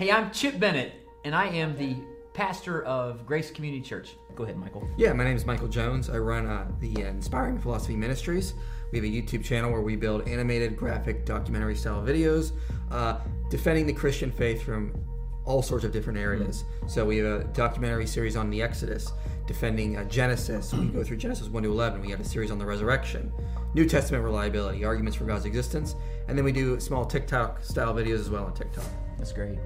Hey, I'm Chip Bennett, and I am the pastor of Grace Community Church. Go ahead, Michael. Yeah, my name is Michael Jones. I run uh, the Inspiring Philosophy Ministries. We have a YouTube channel where we build animated, graphic, documentary style videos uh, defending the Christian faith from all sorts of different areas. So we have a documentary series on the Exodus, defending uh, Genesis. We go through Genesis 1 to 11. We have a series on the resurrection, New Testament reliability, arguments for God's existence, and then we do small TikTok style videos as well on TikTok. That's great.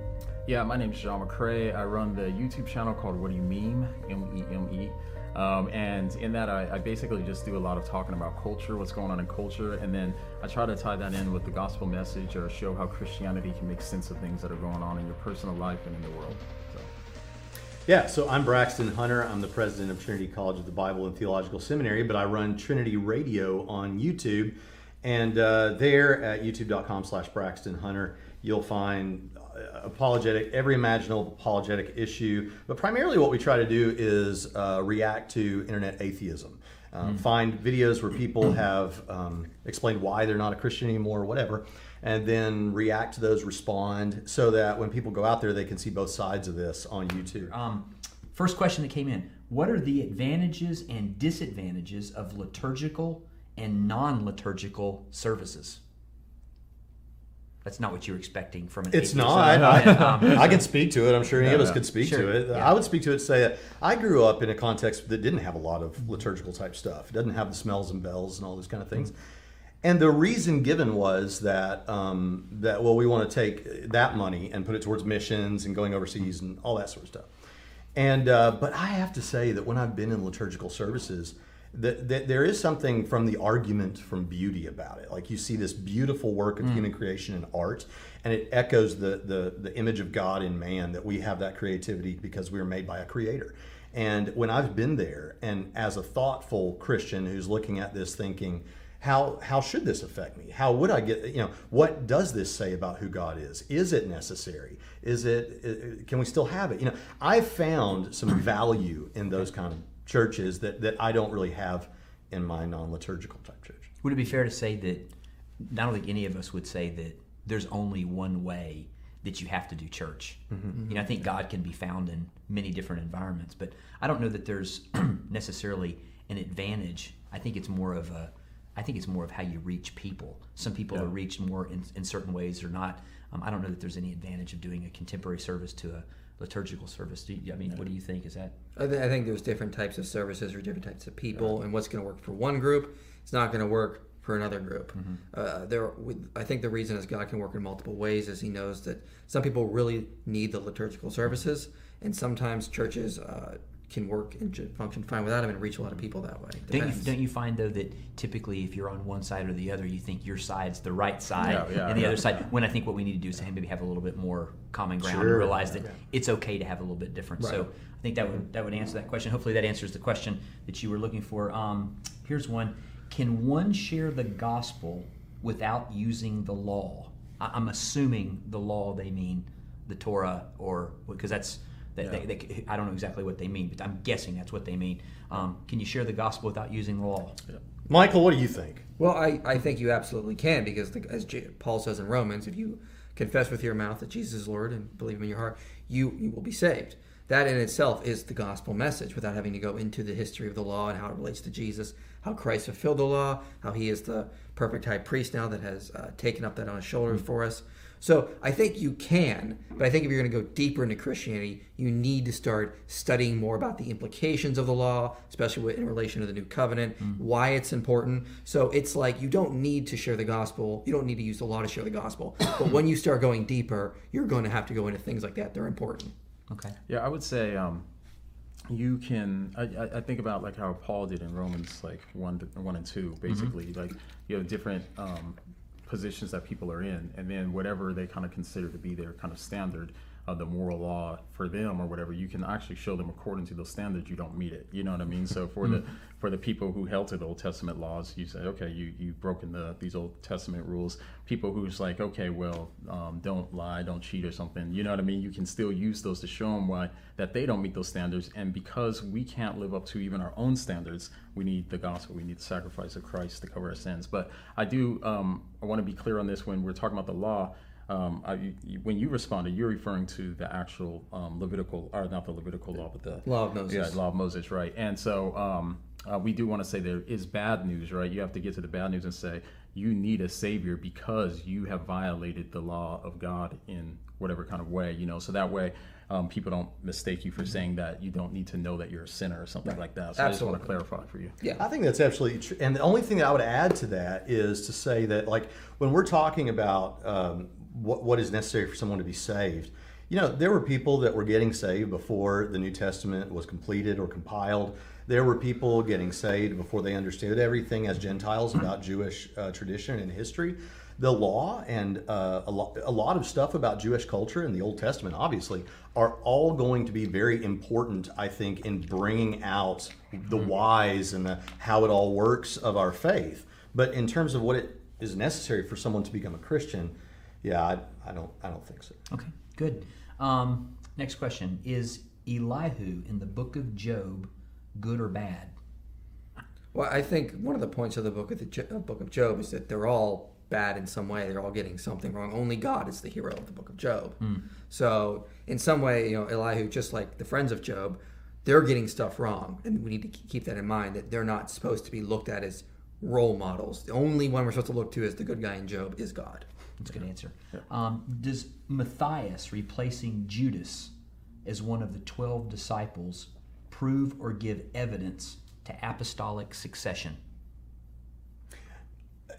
Yeah, my name is Jon McCray. I run the YouTube channel called What Do You Meme? M E M E. Um, and in that, I, I basically just do a lot of talking about culture, what's going on in culture, and then I try to tie that in with the gospel message or show how Christianity can make sense of things that are going on in your personal life and in the world. So. Yeah, so I'm Braxton Hunter. I'm the president of Trinity College of the Bible and Theological Seminary, but I run Trinity Radio on YouTube. And uh, there at youtube.com slash Braxton Hunter, you'll find apologetic, every imaginable apologetic issue. But primarily, what we try to do is uh, react to internet atheism. Um, Find videos where people have um, explained why they're not a Christian anymore or whatever, and then react to those, respond, so that when people go out there, they can see both sides of this on YouTube. Um, first question that came in What are the advantages and disadvantages of liturgical and non liturgical services? That's not what you're expecting from an It's not. I, um, I can speak to it. I'm sure any of us yeah. could speak Sure. to it. Yeah. I would speak to it. Say that I grew up in a context that didn't have a lot of liturgical type stuff. It doesn't have the smells and bells and all those kind of things. And the reason given was that um, that well, we want to take that money and put it towards missions and going overseas and all that sort of stuff. And uh, but I have to say that when I've been in liturgical services, that, that there is something from the argument from beauty about it. Like you see this beautiful work of hmm. human creation and art, and it echoes the, the the image of God in man that we have that creativity because we are made by a creator. And when I've been there, and as a thoughtful Christian who's looking at this, thinking, how how should this affect me? How would I get you know what does this say about who God is? Is it necessary? Is it can we still have it? You know, I've found some value in those kind of churches that that I don't really have in my non-liturgical type church. Would it be fair to say that I don't think any of us would say that there's only one way that you have to do church? You know, I think God can be found in many different environments, but I don't know that there's necessarily an advantage. I think it's more of a I think it's more of how you reach people. Some people are reached more in, in certain ways or not. Um, I don't know that there's any advantage of doing a contemporary service to a liturgical service. Do you, I mean, what do you think? Is that I, th- I think there's different types of services or different types of people, and what's going to work for one group, it's not going to work for another group. Uh, there, I think the reason is God can work in multiple ways is He knows that some people really need the liturgical services, and sometimes churches uh, can work and function fine without them and reach a lot of people that way. Don't you, don't you find though that typically if you're on one side or the other, you think your side's the right side Yeah, yeah, and the yeah. other side? When I think what we need to do is to maybe have a little bit more common ground and realize that it's okay to have a little bit different. So I think that would that would answer that question. Hopefully that answers the question that you were looking for. Um, here's one: Can one share the gospel without using the law? I, I'm assuming the law they mean the Torah or because that's. That they, they, I don't know exactly what they mean, but I'm guessing that's what they mean. Um, can you share the gospel without using the law? Michael, what do you think? Well, I, I think you absolutely can because, the, as J- Paul says in Romans, if you confess with your mouth that Jesus is Lord and believe in your heart, you, you will be saved. That in itself is the gospel message without having to go into the history of the law and how it relates to Jesus, how Christ fulfilled the law, how he is the perfect high priest now that has uh, taken up that on his shoulders for us. So I think you can, but I think if you're going to go deeper into Christianity, you need to start studying more about the implications of the law, especially in relation to the new covenant, why it's important. So it's like you don't need to share the gospel. You don't need to use the law to share the gospel. But when you start going deeper, you're going to have to go into things like that. They're important. Okay. Yeah, I would say um, you can. I, I- I think about like how Paul did in Romans, like one, one and two, basically. Like you have different um, positions that people are in, and then whatever they kind of consider to be their kind of standard of the moral law for them or whatever, you can actually show them according to those standards you don't meet it. You know what I mean? So for the for the people who held to the Old Testament laws, you say, okay, you you've broken the these Old Testament rules. People who's like, okay, well, um, don't lie, don't cheat or something. You know what I mean? You can still use those to show them why that they don't meet those standards, and because we can't live up to even our own standards, we need the gospel. We need the sacrifice of Christ to cover our sins. But I do, um, I want to be clear on this when we're talking about the law. Um, I, you, when you responded, you're referring to the actual um, Levitical, or not the Levitical law, but the Law of Moses. Yeah, law of Moses, right? And so um, uh, we do want to say there is bad news, right? You have to get to the bad news and say you need a savior because you have violated the law of God in whatever kind of way, you know. So that way, um, people don't mistake you for saying that you don't need to know that you're a sinner or something like that. So I just want to clarify for you. Yeah. I think that's absolutely true. And the only thing that I would add to that is to say that, like, when we're talking about um, what, what is necessary for someone to be saved, you know, there were people that were getting saved before the New Testament was completed or compiled. There were people getting saved before they understood everything as Gentiles about Jewish uh, tradition and history. The law and uh, a, lot, a lot of stuff about Jewish culture in the Old Testament, obviously, are all going to be very important, I think, in bringing out the whys and the, how it all works of our faith. But in terms of what it is necessary for someone to become a Christian, yeah, I, I don't, I don't think so. Okay, good. Um, next question is Elihu in the book of Job good or bad? Well, I think one of the points of the book of the Jo- uh, book of Job is that they're all bad in some way. They're all getting something wrong. Only God is the hero of the book of Job. So, in some way, you know, Elihu, just like the friends of Job, they're getting stuff wrong, and we need to keep that in mind. That they're not supposed to be looked at as role models. The only one we're supposed to look to as the good guy in Job is God. That's a good answer. Um, does Matthias replacing Judas as one of the 12 disciples prove or give evidence to apostolic succession?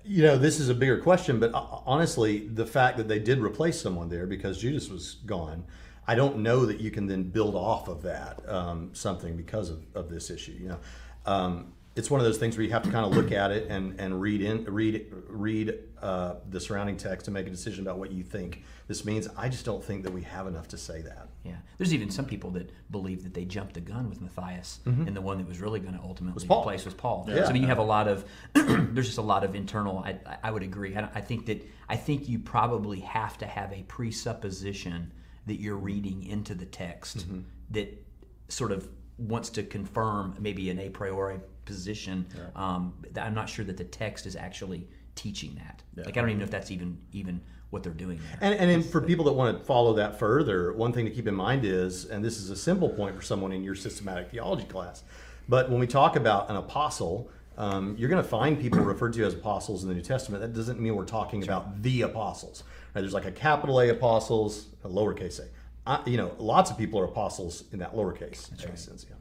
You know, this is a bigger question, but uh, honestly, the fact that they did replace someone there because Judas was gone, I don't know that you can then build off of that um, something because of, of this issue. You know, um, it's one of those things where you have to kind of look at it and, and read in read read uh, the surrounding text to make a decision about what you think this means. I just don't think that we have enough to say that. Yeah, there's even some people that believe that they jumped the gun with Matthias, and the one that was really going to ultimately Paul. replace was Paul. Yeah. So I mean, you have a lot of there's just a lot of internal. I, I would agree. I, I think that I think you probably have to have a presupposition that you're reading into the text that sort of wants to confirm maybe an a priori position. Um, I'm not sure that the text is actually teaching that. Like I don't even know if that's even even what they're doing there. And, and then for people that want to follow that further, one thing to keep in mind is, and this is a simple point for someone in your systematic theology class, but when we talk about an apostle, um, you're going to find people referred to as apostles in the New Testament. That doesn't mean we're talking about the apostles. Right? There's like a capital A apostles, a lowercase a. I, you know, lots of people are apostles in that lowercase right. sense. Yeah.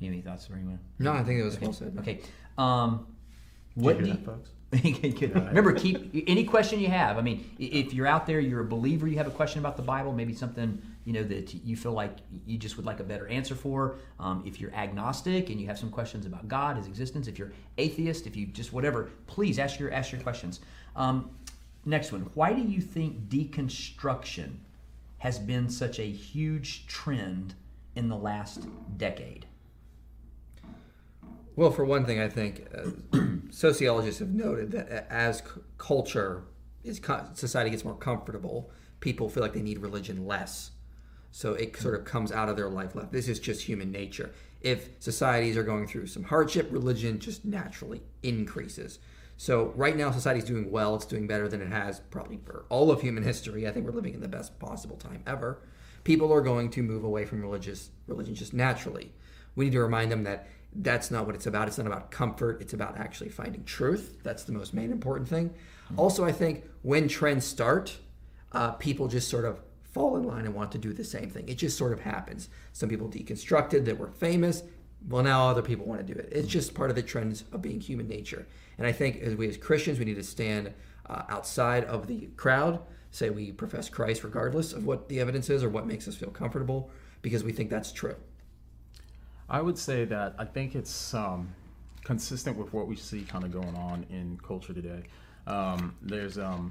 You have any thoughts, Rima? No, I think it was well said. Okay. Um, what hear do that, you- folks? Good, good. Remember, keep any question you have. I mean, if you're out there, you're a believer, you have a question about the Bible, maybe something you know that you feel like you just would like a better answer for. Um, if you're agnostic and you have some questions about God, His existence, if you're atheist, if you just whatever, please ask your ask your questions. Um, next one. Why do you think deconstruction has been such a huge trend in the last decade? Well, for one thing, I think uh, sociologists have noted that as c- culture is co- society gets more comfortable, people feel like they need religion less. So it sort of comes out of their life. Like this is just human nature. If societies are going through some hardship, religion just naturally increases. So right now, society's doing well. It's doing better than it has probably for all of human history. I think we're living in the best possible time ever. People are going to move away from religious religion just naturally. We need to remind them that that's not what it's about. It's not about comfort. It's about actually finding truth. That's the most main important thing. Also, I think when trends start, uh, people just sort of fall in line and want to do the same thing. It just sort of happens. Some people deconstructed that were famous. Well, now other people want to do it. It's just part of the trends of being human nature. And I think as we as Christians, we need to stand uh, outside of the crowd, say we profess Christ regardless of what the evidence is or what makes us feel comfortable, because we think that's true. I would say that I think it's um, consistent with what we see kind of going on in culture today. Um, there's, um,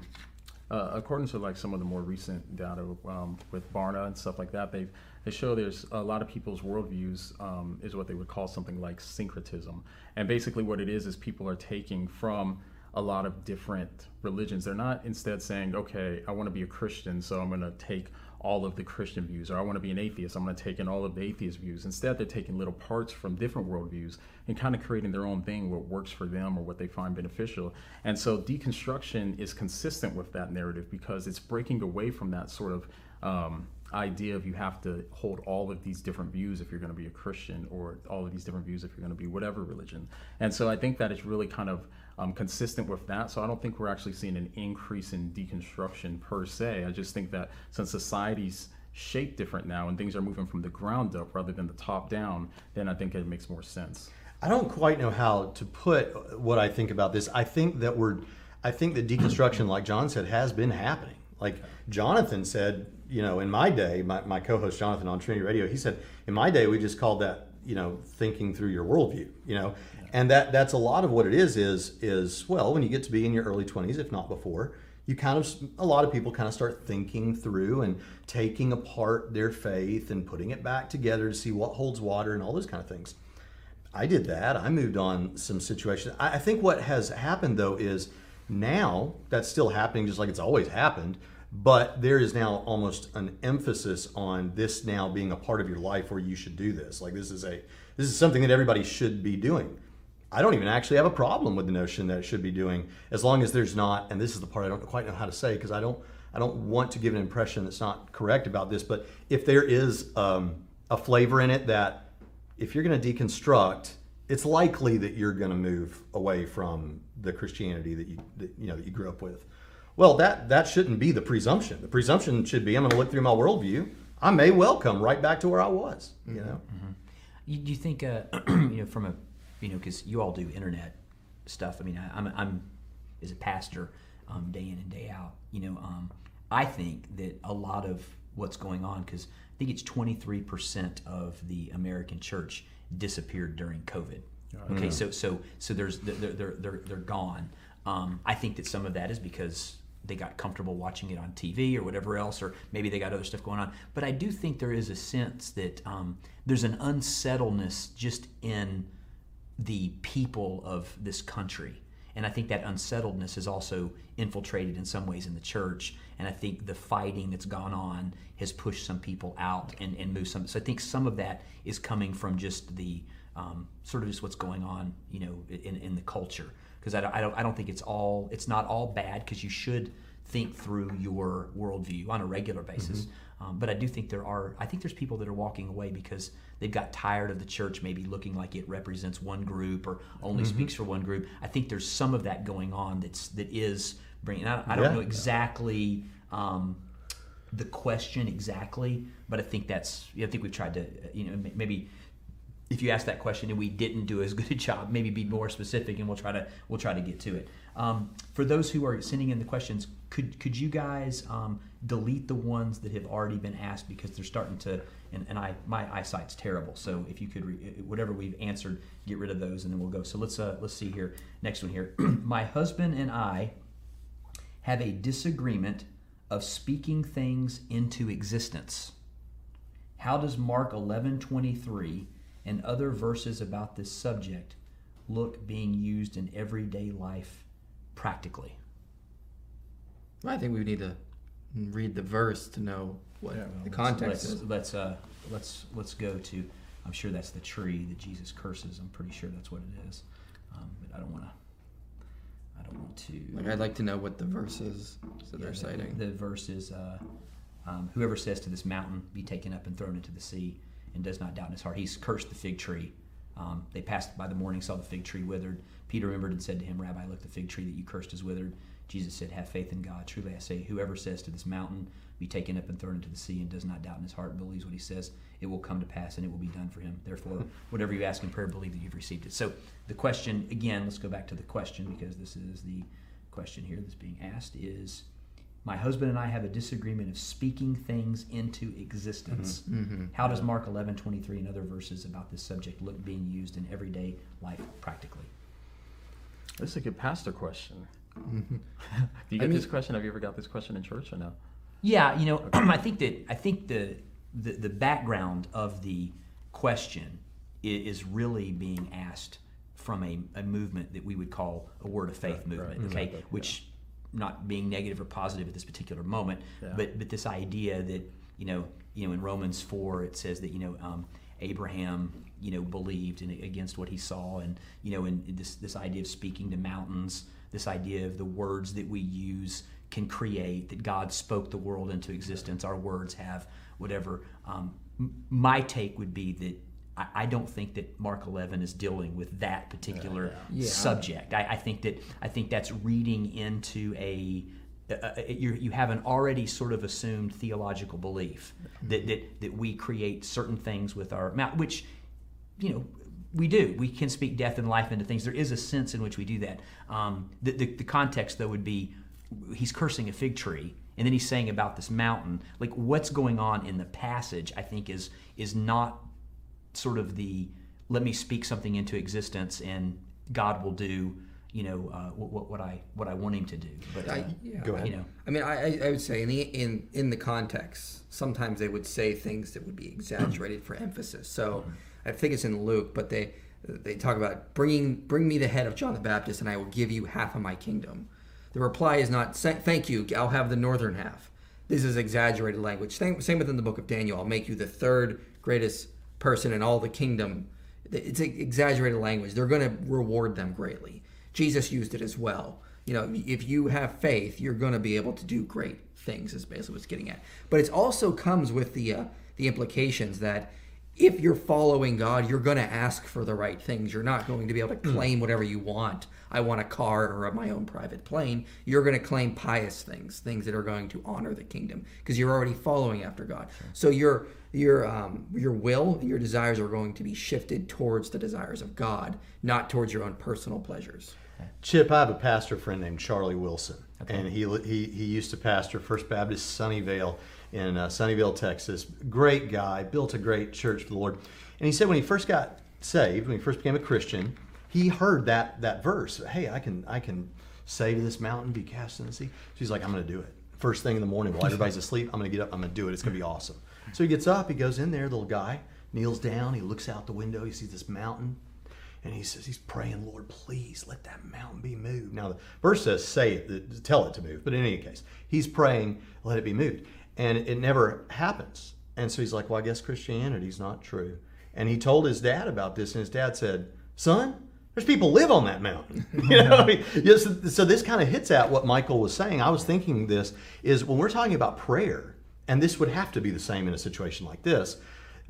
uh, according to like some of the more recent data um, with Barna and stuff like that, they they show there's a lot of people's worldviews um, is what they would call something like syncretism, and basically what it is is people are taking from a lot of different religions. They're not instead saying, okay, I want to be a Christian, so I'm going to take all of the Christian views, or I want to be an atheist, I'm going to take in all of the atheist views. Instead, they're taking little parts from different worldviews and kind of creating their own thing, what works for them or what they find beneficial. And so, deconstruction is consistent with that narrative because it's breaking away from that sort of um, idea of you have to hold all of these different views if you're going to be a Christian, or all of these different views if you're going to be whatever religion. And so, I think that it's really kind of um, consistent with that. So I don't think we're actually seeing an increase in deconstruction per se. I just think that since society's shaped different now and things are moving from the ground up rather than the top down, then I think it makes more sense. I don't quite know how to put what I think about this. I think that we're, I think that deconstruction, like Jon said, has been happening. Like Jonathan said, you know, in my day, my, my co-host Jonathan on Trinity Radio, he said, in my day, we just called that, you know, thinking through your worldview, you know, and that that's a lot of what it is is is well when you get to be in your early 20s if not before you kind of a lot of people kind of start thinking through and taking apart their faith and putting it back together to see what holds water and all those kind of things. I did that. I moved on some situations i, I think what has happened though is now that's still happening just like it's always happened but there is now almost an emphasis on this now being a part of your life where you should do this like this is a this is something that everybody should be doing I don't even actually have a problem with the notion that it should be doing as long as there's not, and this is the part I don't quite know how to say because I don't, I don't want to give an impression that's not correct about this, but if there is um, a flavor in it that if you're going to deconstruct, it's likely that you're going to move away from the Christianity that you, that, you know, that you grew up with. Well, that that shouldn't be the presumption. The presumption should be I'm going to look through my worldview. I may well come right back to where I was. You know. Mm-hmm. You, do you think, uh, you know, from a you know, because you all do internet stuff. I mean, I, am I'm, I'm as a pastor, um, day in and day out. You know, um, I think that a lot of what's going on, because I think it's 23% of the American church disappeared during COVID. Okay, so so so there's they're they're they're, they're gone. Um, I think that some of that is because they got comfortable watching it on TV or whatever else, or maybe they got other stuff going on. But I do think there is a sense that um, there's an unsettledness just in the people of this country. And I think that unsettledness is also infiltrated in some ways in the church. And I think the fighting that's gone on has pushed some people out and, and moved some. So I think some of that is coming from just the um, sort of just what's going on, you know, in, in the culture. Because I, I, don't, I don't think it's all, it's not all bad because you should think through your worldview on a regular basis. Mm-hmm. Um, but I do think there are, I think there's people that are walking away because they've got tired of the church maybe looking like it represents one group or only mm-hmm. speaks for one group. I think there's some of that going on that's that is bringing. I, I don't yeah. know exactly um, the question exactly, but I think that's. I think we've tried to, you know, maybe if you ask that question and we didn't do as good a job, maybe be more specific, and we'll try to we'll try to get to it. Um, for those who are sending in the questions, could could you guys um, delete the ones that have already been asked because they're starting to and, and I my eyesight's terrible. So if you could re, whatever we've answered, get rid of those and then we'll go. So let's uh, let's see here. Next one here. my husband and I have a disagreement of speaking things into existence. How does Mark 11:23 and other verses about this subject look being used in everyday life practically? I think we need to read the verse to know what yeah, the context let's, is. Let's uh, let's let's go to. I'm sure that's the tree that Jesus curses. I'm pretty sure that's what it is. Um, but I don't want to. I don't want to. Like I'd like to know what the verse is that yeah, they're the, citing. The verse is, uh, um, "Whoever says to this mountain, be taken up and thrown into the sea, and does not doubt in his heart, he's cursed the fig tree." Um, they passed by the morning, saw the fig tree withered. Peter remembered and said to him, Rabbi, look, the fig tree that you cursed is withered. Jesus said, Have faith in God. Truly I say, whoever says to this mountain, Be taken up and thrown into the sea, and does not doubt in his heart, believes what he says, it will come to pass and it will be done for him. Therefore, whatever you ask in prayer, believe that you've received it. So the question, again, let's go back to the question because this is the question here that's being asked is my husband and I have a disagreement of speaking things into existence. Mm-hmm. Mm-hmm. How does Mark 11, 23 and other verses about this subject look being used in everyday life practically? This is a good pastor question. Mm-hmm. Do you get I mean, this question? Have you ever got this question in church or no? Yeah, you know, I think that I think the, the the background of the question is really being asked from a, a movement that we would call a word of faith Right, movement, right, okay? exactly, Which, not being negative or positive at this particular moment, Yeah. but but this idea that you know you know in Romans four it says that you know um, Abraham you know believed in, against what he saw, and you know and this this idea of speaking to mountains, this idea of the words that we use can create that God spoke the world into existence. Our words have whatever. Um, my take would be that. I- I don't think that Mark 11 is dealing with that particular Yeah. subject. I, I think that I think that's reading into a uh, you you have an already sort of assumed theological belief that, that that we create certain things with our mouth, which you know we do. We can speak death and life into things. There is a sense in which we do that. Um, the, the the context though would be he's cursing a fig tree. And then he's saying about this mountain, like what's going on in the passage, I think is is not sort of the let me speak something into existence and God will do you know uh, what, what I what I want him to do. But uh, I, yeah. Go ahead. you know, I mean, I, I- I would say in the in in the context, sometimes they would say things that would be exaggerated for emphasis. So I think it's in Luke, but they they talk about bringing bring me the head of John the Baptist, and I will give you half of my kingdom. The reply is not thank you, I'll have the northern half. This is exaggerated language. Same, same within the book of Daniel. I'll make you the third greatest person in all the kingdom. It's exaggerated language. They're going to reward them greatly. Jesus used it as well. You know, if you have faith, you're going to be able to do great things. Is basically what it's getting at. But it also comes with the uh, the implications that if you're following God, you're going to ask for the right things. You're not going to be able to claim whatever you want. I want a car or my own private plane. You're going to claim pious things, things that are going to honor the kingdom, because you're already following after God. So your your um, your will and your desires are going to be shifted towards the desires of God, not towards your own personal pleasures. Chip, I have a pastor friend named Charlie Wilson, and he, he he used to pastor First Baptist Sunnyvale in uh, Sunnyvale, Texas. Great guy, built a great church for the Lord. And he said when he first got saved, when he first became a Christian, he heard that that verse. Hey, I can I can say to this mountain, be cast in the sea. So he's like, I'm going to do it. First thing in the morning while everybody's asleep, I'm going to get up. I'm going to do it. It's going to be awesome. So he gets up. He goes in there. Little guy kneels down. He looks out the window. He sees this mountain. And he says, he's praying, Lord, please let that mountain be moved. Now, the verse says, say it, tell it to move. But in any case, he's praying, let it be moved. And it never happens. And so he's like, well, I guess Christianity's not true. And he told his dad about this, and his dad said, son, there's people live on that mountain. you know, so this kind of hits at what Michael was saying. I was thinking this is when we're talking about prayer, and this would have to be the same in a situation like this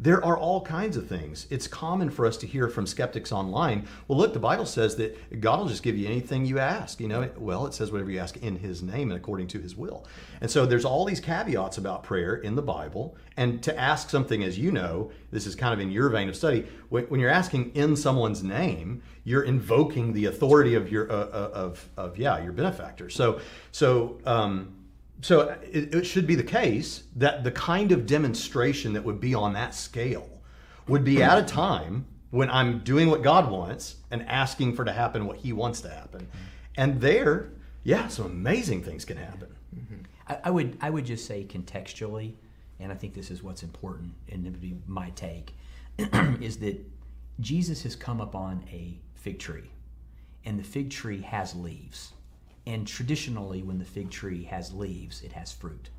there are all kinds of things. It's common for us to hear from skeptics online. Well, look, the Bible says that God will just give you anything you ask. You know, well, it says whatever you ask in His name and according to His will. And so there's all these caveats about prayer in the Bible. And to ask something, as you know, this is kind of in your vein of study. When, you're asking in someone's name, you're invoking the authority of your uh, uh, of of yeah your benefactor. So so. Um, so it, it, should be the case that the kind of demonstration that would be on that scale would be at a time when I'm doing what God wants and asking for to happen what He wants to happen. And there, yeah, some amazing things can happen. Mm-hmm. I, I would I would just say contextually, and I think this is what's important, and it would be my take, is that Jesus has come upon a fig tree, and the fig tree has leaves. And traditionally, when the fig tree has leaves, it has fruit.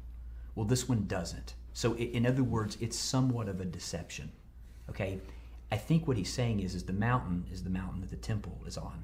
Well, this one doesn't. So, in other words, it's somewhat of a deception. Okay? I think what he's saying is, is the mountain is the mountain that the temple is on.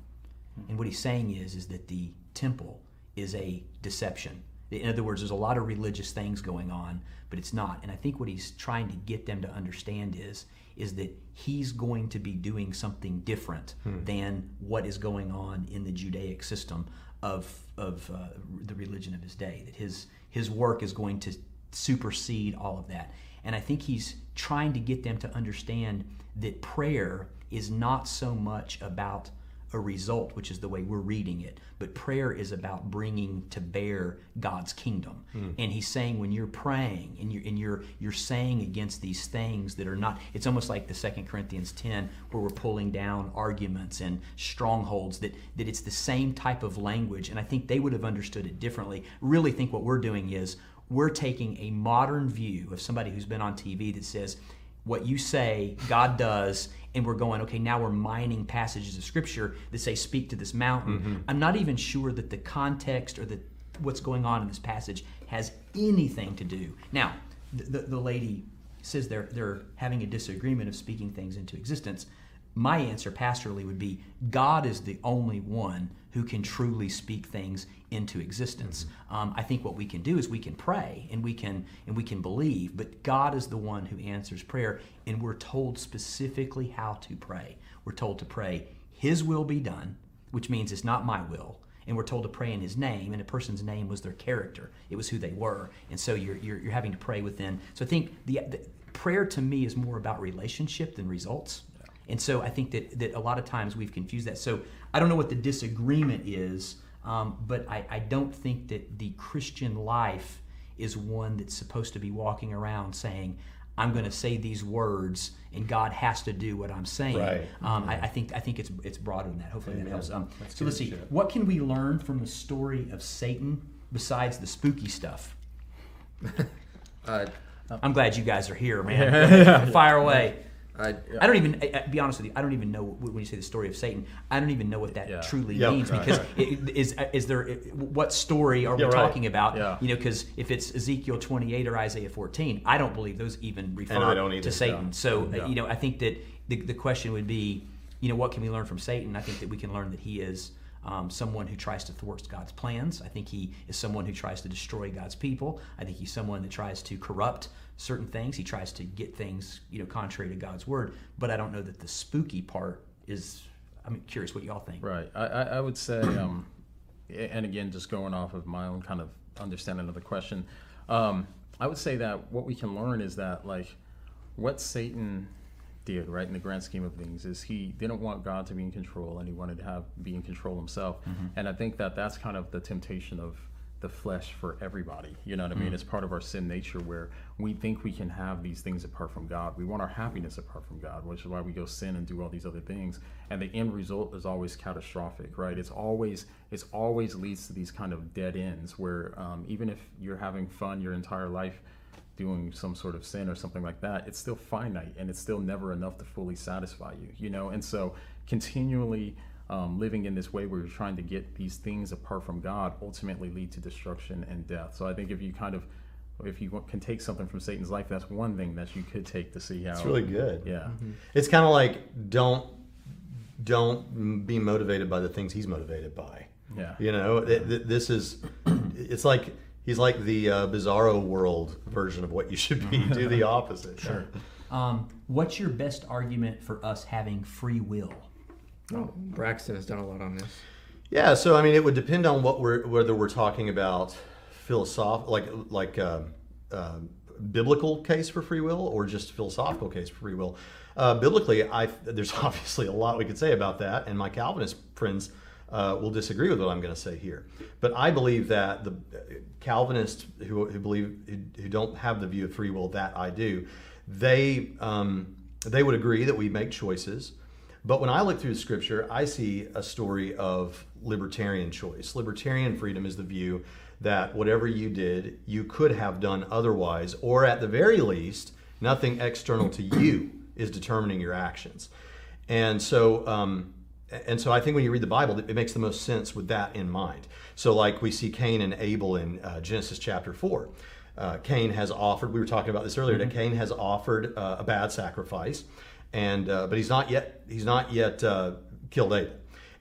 And what he's saying is, is that the temple is a deception. In other words, there's a lot of religious things going on, but it's not. And I think what he's trying to get them to understand is, is that he's going to be doing something different hmm. than what is going on in the Judaic system of of uh, the religion of his day. That his his work is going to supersede all of that. And I think he's trying to get them to understand that prayer is not so much about a result, which is the way we're reading it. But prayer is about bringing to bear God's kingdom. Mm. And he's saying when you're praying and you're and you're you're saying against these things that are not, it's almost like the Second Corinthians 10, where we're pulling down arguments and strongholds, that, that it's the same type of language. And I think they would have understood it differently. Really think what we're doing is we're taking a modern view of somebody who's been on TV that says, what you say God does, and we're going, okay, now we're mining passages of scripture that say, speak to this mountain. Mm-hmm. I'm not even sure that the context or the what's going on in this passage has anything to do. Now, the, the, the lady says they're they're having a disagreement of speaking things into existence. My answer pastorally would be God is the only one who can truly speak things into existence. Um, I think what we can do is we can pray and we can and we can believe, but God is the one who answers prayer, and we're told specifically how to pray. We're told to pray, His will be done, which means it's not my will and we're told to pray in his name and a person's name was their character it was who they were and so you're, you're, you're having to pray within so i think the, the prayer to me is more about relationship than results and so i think that, that a lot of times we've confused that so i don't know what the disagreement is um, but I, I don't think that the christian life is one that's supposed to be walking around saying i'm going to say these words and god has to do what i'm saying Right. um, I, I think I think it's it's broader than that. Hopefully that helps. Um, so let's see. shit. What can we learn from the story of Satan besides the spooky stuff? Uh, I'm glad you guys are here, man. Fire away. I, I don't even. I, I- be honest with you. I don't even know when you say the story of Satan. I don't even know what that Yeah. truly Yeah, means right, because it- is is there what story are we Yeah, right. talking about? Yeah. You know, because if it's Ezekiel 28 or Isaiah 14, I don't believe those even refer either, to Satan. yeah. So uh, Yeah. you know, I think that the, the question would be, you know, what can we learn from Satan? I think that we can learn that he is um, someone who tries to thwart God's plans. I think he is someone who tries to destroy God's people. I think he's someone that tries to corrupt certain things. He tries to get things, you know, contrary to God's word. But I don't know that the spooky part is. I'm curious what y'all think. Right. I, I, would say, um, and again, just going off of my own kind of understanding of the question, um, I would say that what we can learn is that, like, what Satan did, right, in the grand scheme of things, is he didn't want God to be in control and he wanted to have be in control himself. And I think that that's kind of the temptation of the flesh for everybody. You know what I mean? It's part of our sin nature where we think we can have these things apart from God. We want our happiness apart from God, which is why we go sin and do all these other things. And the end result is always catastrophic, right? It's always it's always leads to these kind of dead ends where um, even if you're having fun your entire life doing some sort of sin or something like that, it's still finite and it's still never enough to fully satisfy you, you know? And so continually um, living in this way where you're trying to get these things apart from God ultimately lead to destruction and death. So I think if you kind of, if you can take something from Satan's life, that's one thing that you could take to see how. It's really good. Yeah. It's kind of like don't don't be motivated by the things he's motivated by. Yeah. You know, it, this is it's like he's like the uh, bizarro world version of what you should be. Do the opposite. Sure. Um, what's your best argument for us having free will? oh, Braxton has done a lot on this. Yeah, so I mean, it would depend on what we're whether we're talking about philosoph like like uh, uh, biblical case for free will or just philosophical case for free will. Uh, biblically, I there's obviously a lot we could say about that, and my Calvinist friends uh, will disagree with what I'm going to say here. But I believe that the Calvinists who, who believe who, don't have the view of free will that I do, they um, they would agree that we make choices. But when I look through the scripture, I see a story of libertarian choice. Libertarian freedom is the view that whatever you did, you could have done otherwise, or at the very least, nothing external to you is determining your actions. And so, um, and so I think when you read the Bible, it makes the most sense with that in mind. So, like we see Cain and Abel in uh, Genesis chapter 4. Uh, Cain has offered, we were talking about this earlier, that Cain has offered uh, a bad sacrifice and uh, but he's not yet he's not yet uh, killed Abel.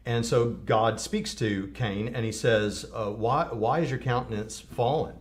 And so God speaks to Cain and he says, uh, "Why why is your countenance fallen?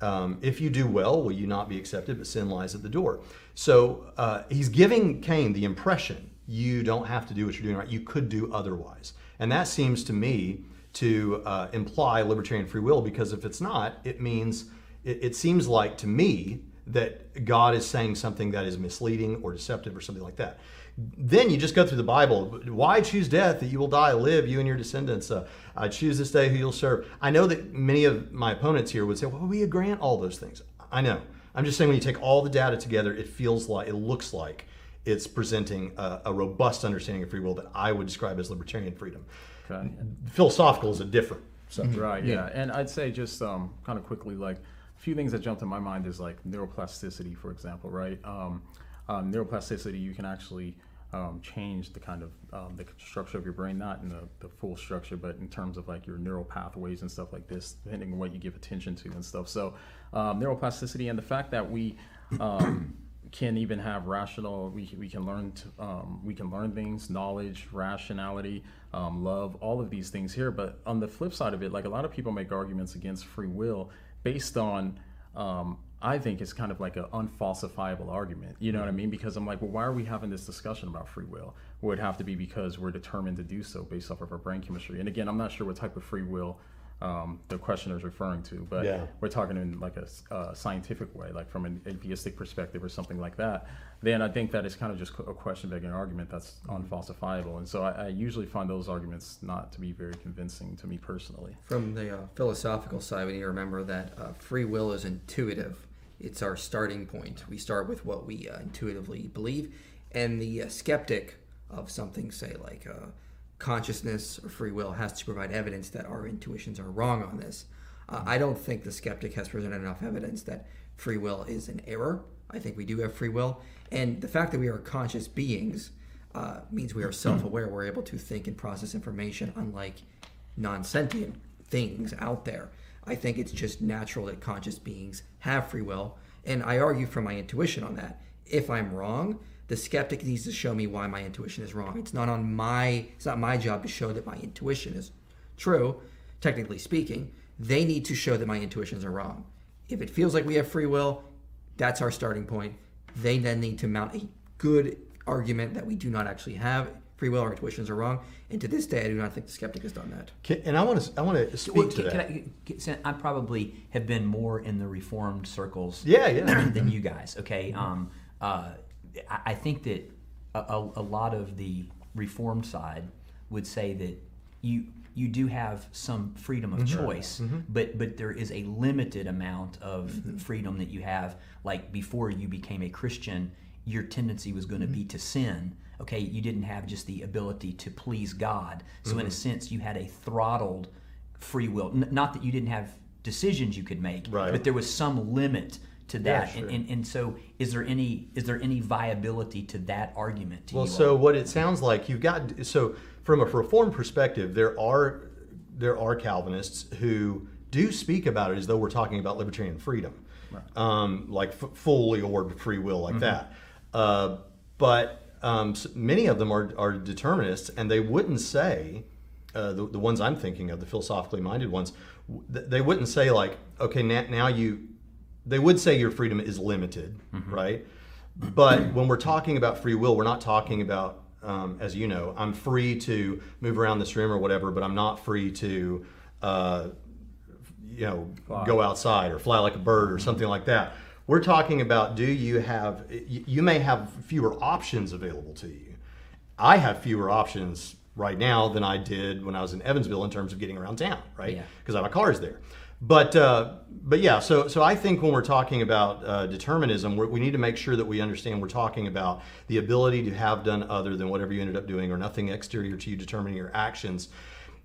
Um, if you do well, will you not be accepted? But sin lies at the door." So uh, he's giving Cain the impression you don't have to do what you're doing right. You could do otherwise, and that seems to me to uh, imply libertarian free will because if it's not, it means it, it seems like to me that God is saying something that is misleading or deceptive or something like that. Then you just go through the Bible. Why choose death that you will die, live, you and your descendants? Uh, I choose this day who you'll serve. I know that many of my opponents here would say, well, we grant all those things. I know. I'm just saying when you take all the data together, it feels like, it looks like it's presenting a, a robust understanding of free will that I would describe as libertarian freedom. Okay. Philosophical is a different subject. Right. Yeah. And I'd say just um, kind of quickly, like a few things that jumped in my mind is like neuroplasticity, for example. Right. Um, um, neuroplasticity, you can actually um, change the kind of um, the structure of your brain, not in the, the full structure, but in terms of like your neural pathways and stuff like this, depending on what you give attention to and stuff. So, um, neuroplasticity and the fact that we um, can even have rational, we, we can learn to, um, we can learn things, knowledge, rationality, um, love, all of these things here. But on the flip side of it, like a lot of people make arguments against free will based on um, I think it's kind of like an unfalsifiable argument. You know what I mean? Because I'm like, well, why are we having this discussion about free will? Well, it'd have to be because we're determined to do so based off of our brain chemistry. And again, I'm not sure what type of free will um, the questioner is referring to, but Yeah. we're talking in like a uh, scientific way, like from an atheistic perspective or something like that. Then I think that it's kind of just a question begging argument that's unfalsifiable. And so I, I usually find those arguments not to be very convincing to me personally. From the uh, philosophical side, we need to remember that uh, free will is intuitive. It's our starting point. We start with what we uh, intuitively believe, and the uh, skeptic of something, say like uh, consciousness or free will, has to provide evidence that our intuitions are wrong on this. Uh, I don't think the skeptic has presented enough evidence that free will is an error. I think we do have free will, and the fact that we are conscious beings uh, means we are self-aware. We're able to think and process information, unlike non-sentient things out there. I think it's just natural that conscious beings have free will, and I argue from my intuition on that. If I'm wrong, the skeptic needs to show me why my intuition is wrong. It's not on my it's not my job to show that my intuition is true, technically speaking. They need to show that my intuitions are wrong. If it feels like we have free will, that's our starting point. They then need to mount a good argument that we do not actually have free will, our intuitions are wrong. And to this day, I do not think the skeptic has done that. Can, and I want to I want to speak Well, to that. can I, can- I probably have been more in the reformed circles Yeah, yeah. than you guys. Okay, um, uh, I, think that a, a, lot of the reformed side would say that you you do have some freedom of mm-hmm. choice, mm-hmm. but but there is a limited amount of mm-hmm. freedom that you have. Like before you became a Christian, your tendency was going to be to sin. Okay, you didn't have just the ability to please God. So in a sense, you had a throttled free will. N- not that you didn't have decisions you could make, Right. but there was some limit to Yeah, that. sure. and, and, and so, is there any is there any viability to that argument? To Well, so all? what it sounds like you've got so from a reform perspective, there are there are Calvinists who do speak about it as though we're talking about libertarian freedom, um, like f- fully orbed free will, like that. Uh, but um, s- many of them are, are determinists, and they wouldn't say uh, the, the ones I'm thinking of, the philosophically minded ones, they wouldn't say like, okay, now, now you. They would say your freedom is limited, right? But when we're talking about free will, we're not talking about, um, as you know, I'm free to move around this room or whatever, but I'm not free to, uh, you know, go outside or fly like a bird or something like that. We're talking about do you have, you may have fewer options available to you. I have fewer options right now than I did when I was in Evansville in terms of getting around town, right? Yeah. Because my car's there. But uh, but yeah, so so I think when we're talking about uh, determinism, we need to make sure that we understand we're talking about the ability to have done other than whatever you ended up doing, or nothing exterior to you determining your actions.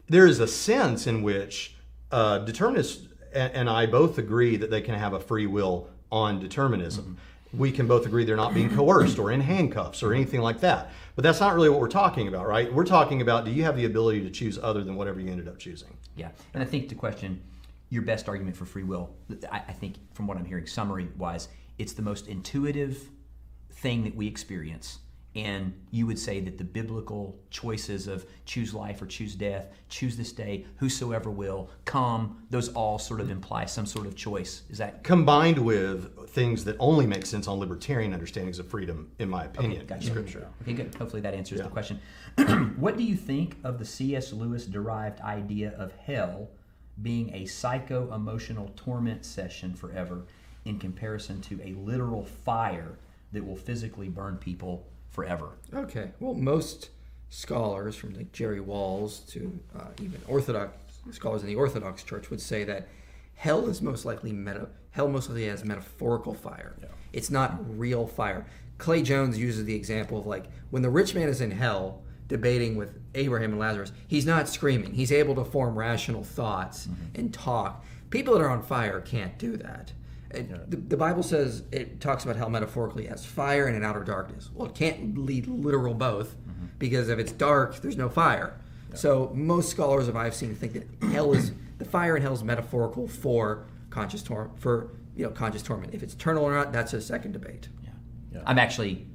There is a sense in which uh, determinists and, and I both agree that they can have a free will on determinism. We can both agree they're not being coerced or in handcuffs or anything like that. But that's not really what we're talking about, right? We're talking about do you have the ability to choose other than whatever you ended up choosing? Yeah, and I think the question, your best argument for free will, I, I think from what I'm hearing, summary wise, it's the most intuitive thing that we experience. And you would say that the biblical choices of choose life or choose death, choose this day, whosoever will, come, those all sort of imply some sort of choice. Is that combined with things that only make sense on libertarian understandings of freedom, in my opinion, Gotcha. in Scripture. Okay, good. Hopefully that answers Yeah. the question. what do you think of the C.S. Lewis derived idea of hell being a psycho emotional torment session forever in comparison to a literal fire that will physically burn people forever? Okay. Well, most scholars, from like Jerry Walls to uh, even Orthodox scholars in the Orthodox Church, would say that hell is most likely meta. Hell most likely has metaphorical fire. It's not real fire. Clay Jones uses the example of like when the rich man is in hell debating with Abraham and Lazarus, he's not screaming. He's able to form rational thoughts mm-hmm. and talk. People that are on fire can't do that. It- the, the Bible says it talks about hell metaphorically as fire and an outer darkness. Well, it can't lead literal both mm-hmm. because if it's dark, there's no fire. So most scholars of I've seen think that hell is the fire in hell is metaphorical for conscious tor- for you know conscious torment. If it's eternal or not, that's a second debate. Yeah. Yeah. I'm actually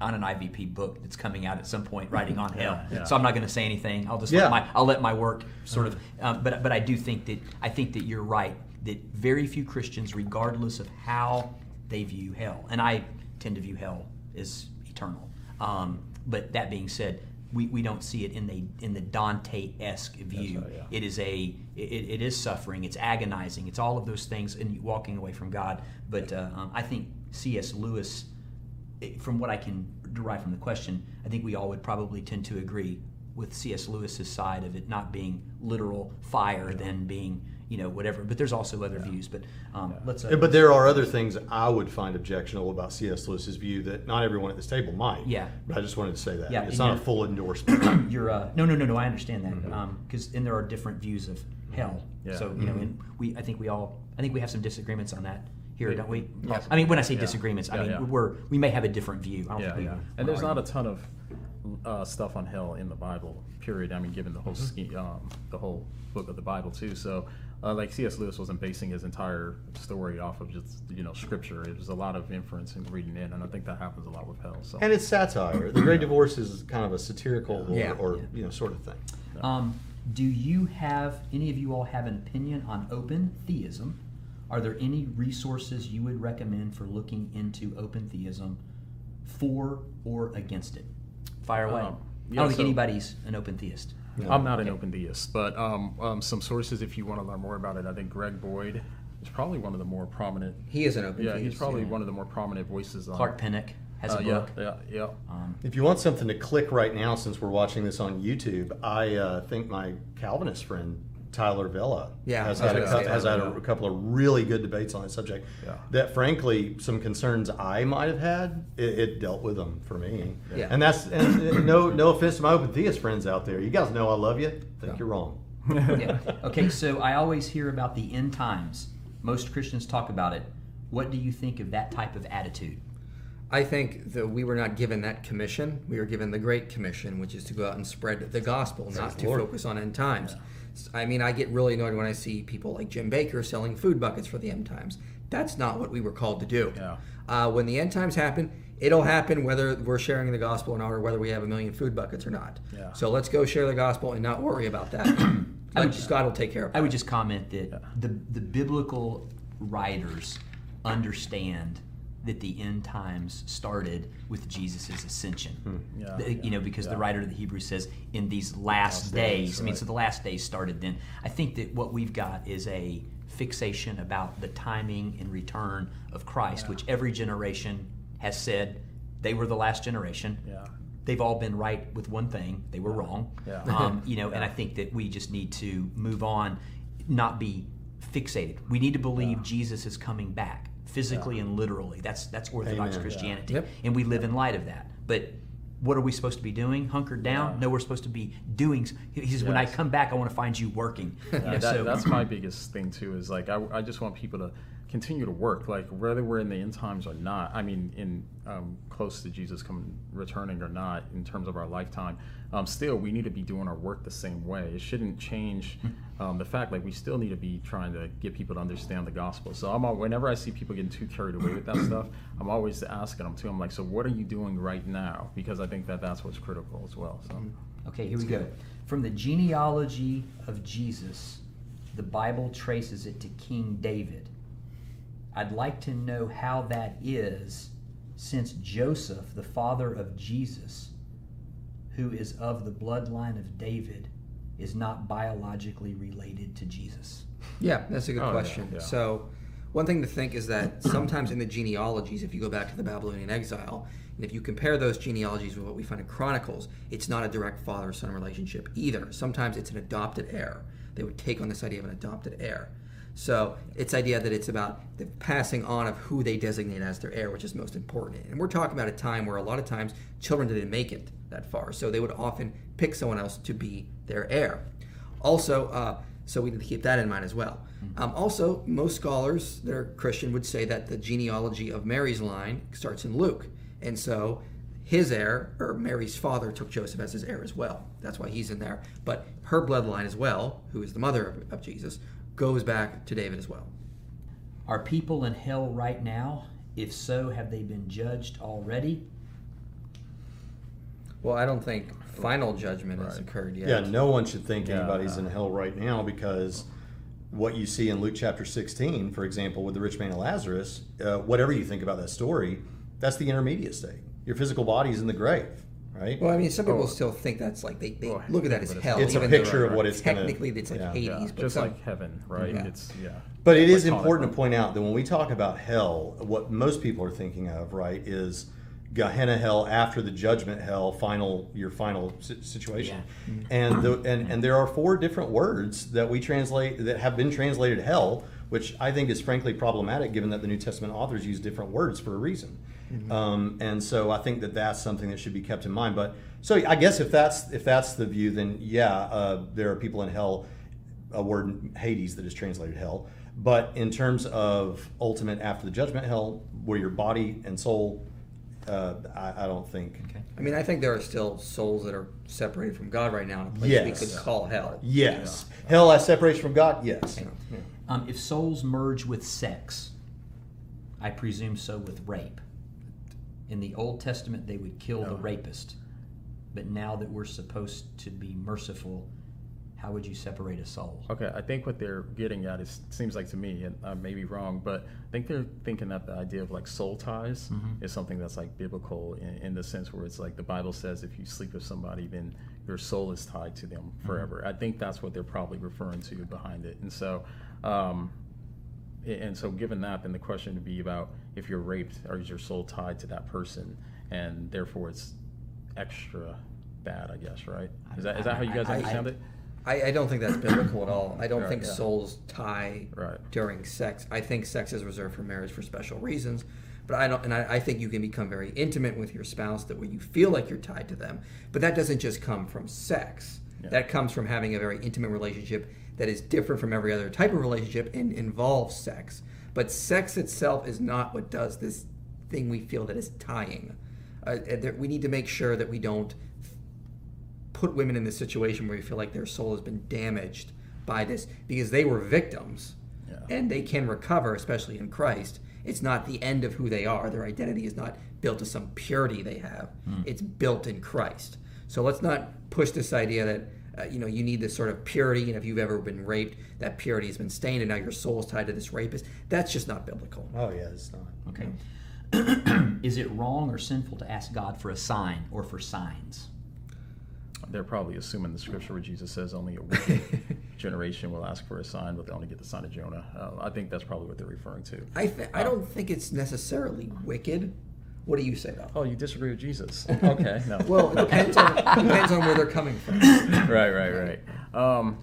on an IVP book that's coming out at some point, writing on hell. yeah. So I'm not going to say anything. I'll just Yeah. let my I'll let my work sort of. Um, but but I do think that I think that you're right that very few Christians, regardless of how they view hell, and I tend to view hell as eternal. Um, but that being said. We, we don't see it in the in the Dante-esque view. right, yeah. It is a it, it is suffering. It's agonizing. It's all of those things, and walking away from God. But uh, um, I think C.S. Lewis from what I can derive from the question, I think we all would probably tend to agree with C.S. Lewis's side of it not being literal fire than being, you know, whatever. But there's also other views. But um, let's. Uh, but there are other things I would find objectionable about C.S. Lewis's view that not everyone at this table might. Yeah. But I just wanted to say that. Yeah, it's not a full endorsement. you're uh, no, no, no, no. I understand that because then there are different views of hell. Yeah. So you know, and we I think we all I think we have some disagreements on that here, don't we? Yes. I mean, when I say Yeah. disagreements, I Yeah, mean yeah. we're we may have a different view. I don't Yeah, think yeah. wanna And there's not a ton of uh, stuff on hell in the Bible. Period. I mean, given the whole Mm-hmm. ske- um, the whole book of the Bible too. So, uh, like C.S. Lewis wasn't basing his entire story off of just you know scripture. It was a lot of inference and reading in, and I think that happens a lot with hell. So. and it's satire. The Great Divorce is kind of a satirical or, Yeah. or Yeah. you know sort of thing. Um, do you have any of you all have an opinion on open theism? Are there any resources you would recommend for looking into open theism, for or against it? Fire away. Um, I don't think so- anybody's an open theist. I'm not an open theist, but um, um, some sources, if you want to learn more about it, I think Greg Boyd is probably one of the more prominent. He is an open Yeah, theist. he's probably yeah. one of the more prominent voices. On, Clark Pinnock has a uh, book. Yeah, yeah, yeah. Um, If you want something to click right now, since we're watching this on YouTube, I uh, think my Calvinist friend Tyler Vela Yeah, has had, a, gonna say cou- has had a, couple of really good debates on that subject. Yeah. That frankly, some concerns I might have had, it, it dealt with them for me. Yeah. And that's and, and no no offense to my open theist friends out there. You guys know I love you. Think Yeah. you're wrong. yeah. Okay, so I always hear about the end times. Most Christians talk about it. What do you think of that type of attitude? I think that we were not given that commission. We were given the Great Commission, which is to go out and spread the gospel, not the to Lord. focus on end times. S- I mean, I get really annoyed when I see people like Jim Bakker selling food buckets for the end times. That's not what we were called to do. Yeah. Uh, when the end times happen, it'll happen whether we're sharing the gospel or not, or whether we have a million food buckets or not. Yeah. So let's go share the gospel and not worry about that. Like, just God will take care of it. I would just comment that the the biblical writers understand that the end times started with Jesus' ascension. Yeah, The- you know, because the writer of the Hebrews says in these last, Last days. days, I mean, right. so the last days started then. I think that what we've got is a fixation about the timing and return of Christ, which every generation has said they were the last generation. Yeah. They've all been right with one thing; they were wrong. Yeah. Um, you know, and I think that we just need to move on, not be fixated. We need to believe Jesus is coming back physically and literally. That's that's Orthodox Amen. Christianity, Yep. and we live in light of that. But what are we supposed to be doing? Hunkered down? Yeah. No, we're supposed to be doing. He says, "When I come back, I want to find you working." You know, that, so that's my biggest thing too. Is like I, I just want people to continue to work, like whether we're in the end times or not. I mean, in um, close to Jesus coming returning or not, in terms of our lifetime, um, still we need to be doing our work the same way. It shouldn't change um, the fact like we still need to be trying to get people to understand the gospel. So I'm al- whenever I see people getting too carried away with that stuff, I'm always asking them too. I'm like, so what are you doing right now? Because I think that that's what's critical as well. So. Okay, here we go. From the genealogy of Jesus, the Bible traces it to King David. I'd like to know how that is since Joseph, the father of Jesus, who is of the bloodline of David, is not biologically related to Jesus. Yeah, that's a good Oh, yeah, question. yeah. So, one thing to think is that sometimes in the genealogies, if you go back to the Babylonian exile, and if you compare those genealogies with what we find in Chronicles, it's not a direct father son relationship either. Sometimes it's an adopted heir. They would take on this idea of an adopted heir. So, it's idea that it's about the passing on of who they designate as their heir, which is most important. And we're talking about a time where a lot of times children didn't make it that far, so they would often pick someone else to be their heir. Also, uh, So we need to keep that in mind as well. Um, also, most scholars that are Christian would say that the genealogy of Mary's line starts in Luke. And so his heir, or Mary's father, took Joseph as his heir as well. That's why he's in there. But her bloodline as well, who is the mother of, of Jesus, goes back to David as well. Are people in hell right now? If so, have they been judged already? Well, I don't think final judgment has Right. occurred yet. Yeah, no one should think Yeah. anybody's in hell right now because what you see in Luke chapter 16, for example, with the rich man and Lazarus, uh, whatever you think about that story, that's the intermediate state. Your physical body is in the grave, right? Well, I mean, some people Oh. still think that's like they, they Oh, look at that as hell. it's a even though picture of what it's gonna- technically it's like yeah. Hades, Yeah, but just some, like heaven, right? Yeah. It's yeah. But it is Like important to point out that when we talk about hell, what most people are thinking of, right, is Gehenna hell after the judgment hell, final your final si- situation. And the and, and there are four different words that we translate that have been translated hell, which I think is frankly problematic given that the New Testament authors use different words for a reason. Um, and so I think that that's something that should be kept in mind. But so I guess if that's if that's the view, then yeah, uh, there are people in hell a word Hades that is translated hell. But in terms of ultimate after the judgment hell, where your body and soul, uh, I, I don't think. Okay. I mean, I think there are still souls that are separated from God right now in a place Yes. we could call hell. Yes, hell as separation from God. Yes. Yeah. Um, if souls merge with sex, I presume so with rape. In the Old Testament, they would kill the rapist. But now that we're supposed to be merciful, how would you separate a soul? Okay, I think what they're getting at is seems like to me, and I may be wrong, but I think they're thinking that the idea of like soul ties is something that's like biblical in, in the sense where it's like the Bible says if you sleep with somebody, then your soul is tied to them forever. I think that's what they're probably referring to behind it, and so. Um, and so given that then the question would be about if you're raped or is your soul tied to that person and therefore it's extra bad i guess right is that is that how you guys I- understand I- it I, I don't think that's biblical at all. I don't think yeah. souls tie Right. during sex. I think sex is reserved for marriage for special reasons. But I don't, and I, I think you can become very intimate with your spouse that where you feel like you're tied to them. But that doesn't just come from sex. Yeah. That comes from having a very intimate relationship that is different from every other type of relationship and involves sex. But sex itself is not what does this thing we feel that is tying. Uh, we need to make sure that we don't put women in this situation where you feel like their soul has been damaged by this because they were victims Yeah. and they can recover, especially in Christ. It's not the end of who they are. Their identity is not built to some purity they have. It's built in Christ. So let's not push this idea that uh, you know you need this sort of purity, and if you've ever been raped, that purity has been stained, and now your soul is tied to this rapist. That's just not biblical. Oh yeah, it's not. Okay. Is it wrong or sinful to ask God for a sign or for signs? They're probably assuming the scripture where jesus says only a wicked generation will ask for a sign but they only get the sign of jonah uh, i think that's probably what they're referring to I th- I don't think it's necessarily wicked. What do you say though? oh you disagree with jesus okay no Well, it depends on depends on where they're coming from. right, right, right. Um,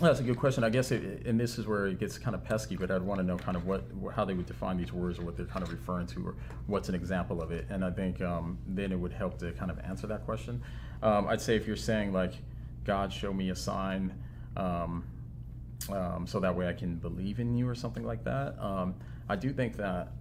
that's a good question. I guess, it, and this is where it gets kind of pesky, but I'd want to know kind of what, how they would define these words or what they're kind of referring to or what's an example of it. And I think um, then it would help to kind of answer that question. Um, I'd say if you're saying like, God, show me a sign, um, um, so that way I can believe in you or something like that. Um, I do think that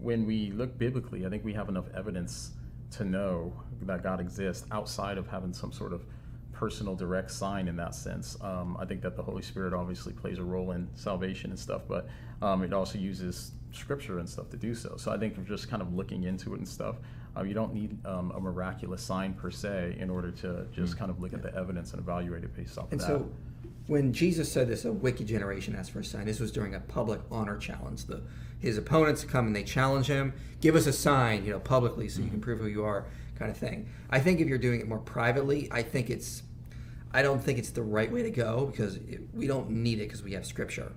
when we look biblically, I think we have enough evidence to know that God exists outside of having some sort of personal direct sign in that sense. Um, I think that the Holy Spirit obviously plays a role in salvation and stuff, but um, it also uses scripture and stuff to do so. So I think just kind of looking into it and stuff, uh, you don't need um, a miraculous sign per se in order to just kind of look at the evidence and evaluate it based off And of that. so, when Jesus said this, a wicked generation asked for a sign. This was during a public honor challenge. The his opponents come and they challenge him, give us a sign, you know, publicly, so you can prove who you are, kind of thing. I think if you're doing it more privately, I think it's, I don't think it's the right way to go because it, we don't need it because we have Scripture.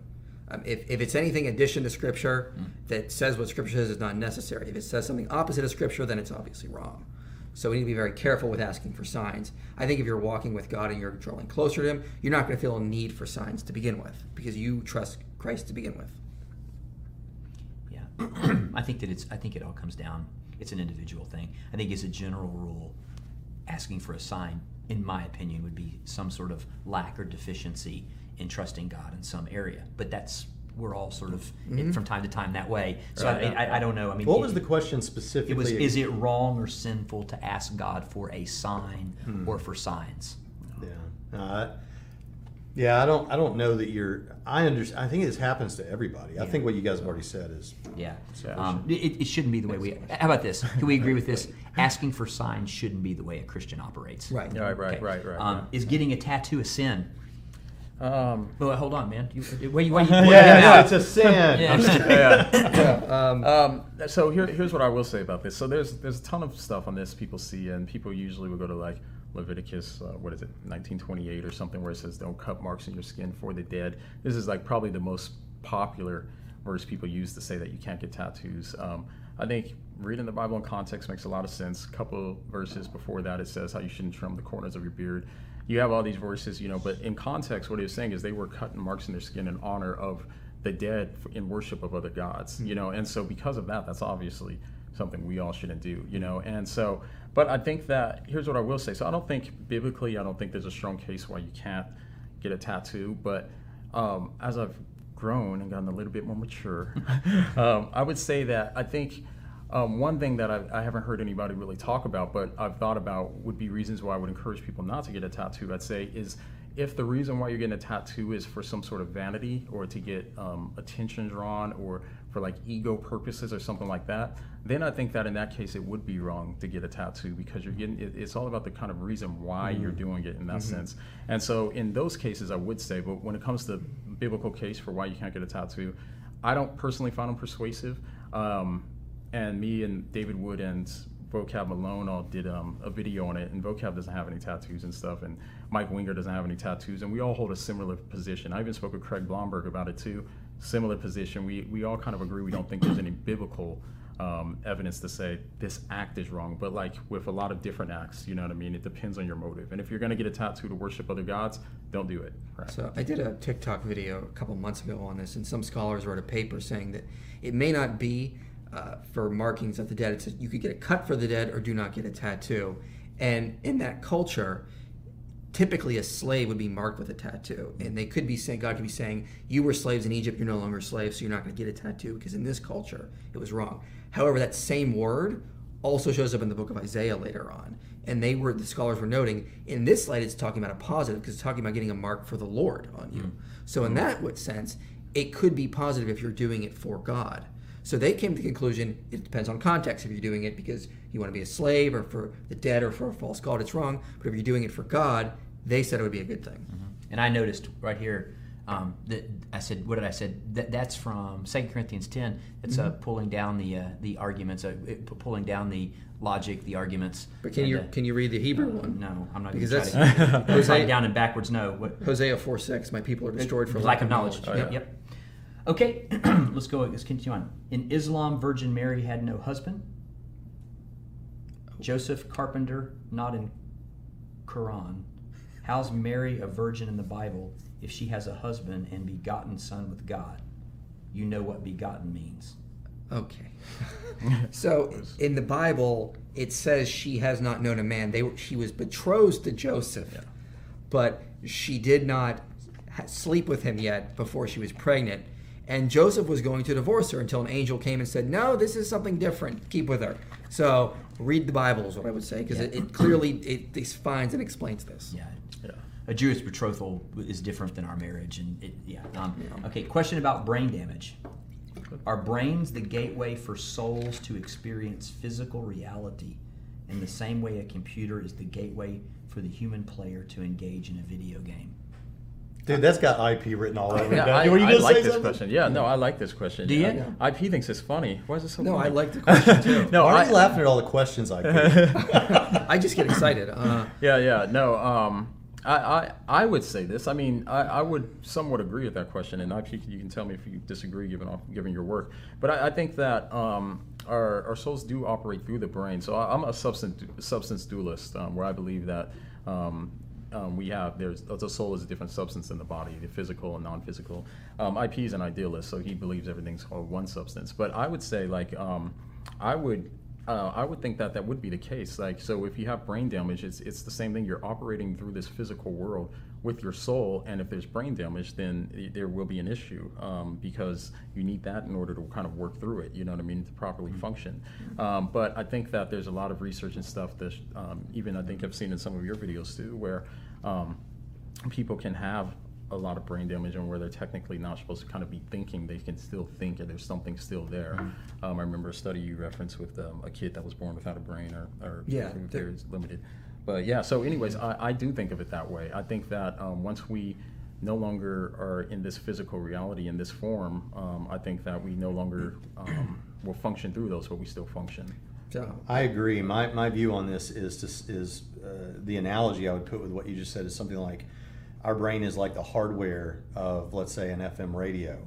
Um, if, if it's anything addition to Scripture that says what Scripture says is not necessary. If it says something opposite of Scripture, then it's obviously wrong. So we need to be very careful with asking for signs. I think if you're walking with God and you're drawing closer to Him, you're not going to feel a need for signs to begin with because you trust Christ to begin with. Yeah, I think that it's. I think it all comes down. It's an individual thing. I think as a general rule, asking for a sign in my opinion, would be some sort of lack or deficiency in trusting God in some area. But that's we're all sort of from time to time that way. So I, I, I don't know. I mean, What was the it- question It specifically? was: Is it wrong or sinful to ask God for a sign or for signs? Yeah. Uh, yeah, I don't. I don't know that you're. I understand. I think this happens to everybody. I think what you guys have already said is. Yeah. Yeah. Um, it, it shouldn't be the way we. How about this? Can we agree with this? Asking for signs shouldn't be the way a Christian operates. Right. Right, right, Okay. right, right. Um, Is getting a tattoo a sin? Um, Well, hold on, man. You, why you, why you Yeah, pointing yeah, it's a sin. Yeah. yeah. Um, Um, so here, here's what I will say about this. So there's there's a ton of stuff on this people see, and people usually will go to like Leviticus, uh, what is it, 1928 or something, where it says, "Don't cut marks in your skin for the dead." This is like probably the most popular verse people use to say that you can't get tattoos. Um, I think reading the Bible in context makes a lot of sense. A couple verses before that, it says how you shouldn't trim the corners of your beard. You have all these verses, you know, but in context, what he was saying is they were cutting marks in their skin in honor of the dead in worship of other gods, you know, and so because of that, that's obviously something we all shouldn't do, you know, and so, but I think that here's what I will say. So I don't think biblically, I don't think there's a strong case why you can't get a tattoo, but um, as I've grown and gotten a little bit more mature, um, I would say that I think um, one thing that I, I haven't heard anybody really talk about, but I've thought about would be reasons why I would encourage people not to get a tattoo. I'd say is if the reason why you're getting a tattoo is for some sort of vanity or to get um, attention drawn or for like ego purposes or something like that, then I think that in that case it would be wrong to get a tattoo because you're getting it, it's all about the kind of reason why you're doing it in that sense. And so in those cases, I would say, but when it comes to biblical case for why you can't get a tattoo, I don't personally find them persuasive. Um, and me and David Wood and Vocab Malone all did um, a video on it, and Vocab doesn't have any tattoos and stuff, and Mike Winger doesn't have any tattoos, and we all hold a similar position. I even spoke with Craig Blomberg about it too. Similar position. We we all kind of agree. We don't think there's any biblical um, evidence to say this act is wrong, but like with a lot of different acts, you know what I mean. It depends on your motive, and if you're gonna get a tattoo to worship other gods, don't do it. Right. So I did a TikTok video a couple months ago on this, and some scholars wrote a paper saying that it may not be uh, for markings of the dead. It says you could get a cut for the dead or do not get a tattoo. And in that culture, typically a slave would be marked with a tattoo, and they could be saying God could be saying you were slaves in Egypt, you're no longer slaves, so you're not going to get a tattoo because in this culture it was wrong. However, that same word also shows up in the book of Isaiah later on. And they were the scholars were noting in this light it's talking about a positive because it's talking about getting a mark for the Lord on you. So in that sense, it could be positive if you're doing it for God. So they came to the conclusion it depends on context. If you're doing it because you want to be a slave or for the dead or for a false god, it's wrong. But if you're doing it for God, they said it would be a good thing. And I noticed right here um, that I said, what did I said? That that's from 2 Corinthians 10. It's uh, pulling down the uh, the arguments, uh, it- pu- pulling down the logic, the arguments. But can And, you uh, can you read the Hebrew one? No, I'm not Because going to that's- to. Hosea- down and backwards, no. What, Hosea 4 6, my people are destroyed for lack of knowledge. Oh, yep, yeah. yep. Okay, let's go. Let's continue on. In Islam, Virgin Mary had no husband. Joseph Carpenter, not in Quran. How's Mary a virgin in the Bible if she has a husband and begotten son with God? You know what begotten means. Okay. so in the Bible, it says she has not known a man. They she was betrothed to Joseph, but she did not sleep with him yet before she was pregnant. And Joseph was going to divorce her until an angel came and said, "No, this is something different. Keep with her." So read the Bible is what I would say because it, it clearly it defines and explains this. Yeah. Yeah. A Jewish betrothal is different than our marriage, and it, yeah. Um, okay, question about brain damage. Are brains the gateway for souls to experience physical reality in the same way a computer is the gateway for the human player to engage in a video game? Dude, that's got IP written all over it. Yeah, doesn't I, it? Were you I gonna like say this something? question. Yeah, no, I like this question. Do you? Yeah. IP thinks it's funny. Why is it so No, funny? I like the question too. no, Why are I, you laughing at all the questions I put? I just get excited. Uh, Yeah, yeah, no. Um, I, I, I would say this. I mean, I, I would somewhat agree with that question, and I, you can tell me if you disagree, given off, given your work. But I, I think that um, our, our souls do operate through the brain. So I, I'm a substance substance dualist, um, where I believe that. Um, um, we have there's the soul is a different substance than the body, the physical and non-physical. Um, IP is an idealist, so he believes everything's one substance. But I would say like um, I would uh, I would think that that would be the case. Like, so if you have brain damage, it's it's the same thing. You're operating through this physical world with your soul, and if there's brain damage, then there will be an issue um, because you need that in order to kind of work through it. You know what I mean to properly function. Um, but I think that there's a lot of research and stuff that um, even I think I've seen in some of your videos too, where um, people can have a lot of brain damage and where they're technically not supposed to kind of be thinking, they can still think and there's something still there. Um, I remember a study you referenced with um, a kid that was born without a brain or, or Yeah, with the- limited. But yeah, so anyways, I, I do think of it that way. I think that um, once we no longer are in this physical reality in this form, um, I think that we no longer um, will function through those, but we still function. So I agree. My, my view on this is to, is uh, the analogy I would put with what you just said is something like our brain is like the hardware of let's say an FM radio,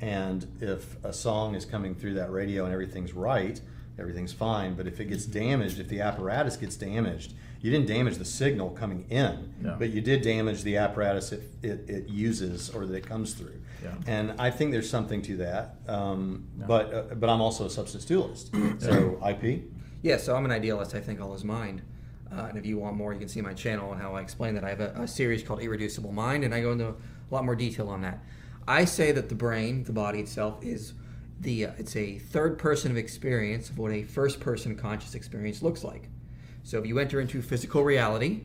and if a song is coming through that radio and everything's right, everything's fine. But if it gets damaged, if the apparatus gets damaged, you didn't damage the signal coming in, No. but you did damage the apparatus it, it, it uses or that it comes through. Yeah. And I think there's something to that. Um, No. But uh, but I'm also a substance dualist. So IP. Yeah, so I'm an idealist. I think all is mind. Uh, and if you want more, you can see my channel and how I explain that. I have a, a series called Irreducible Mind, and I go into a lot more detail on that. I say that the brain, the body itself, is the uh, it's a third person of experience of what a first person conscious experience looks like. So if you enter into physical reality,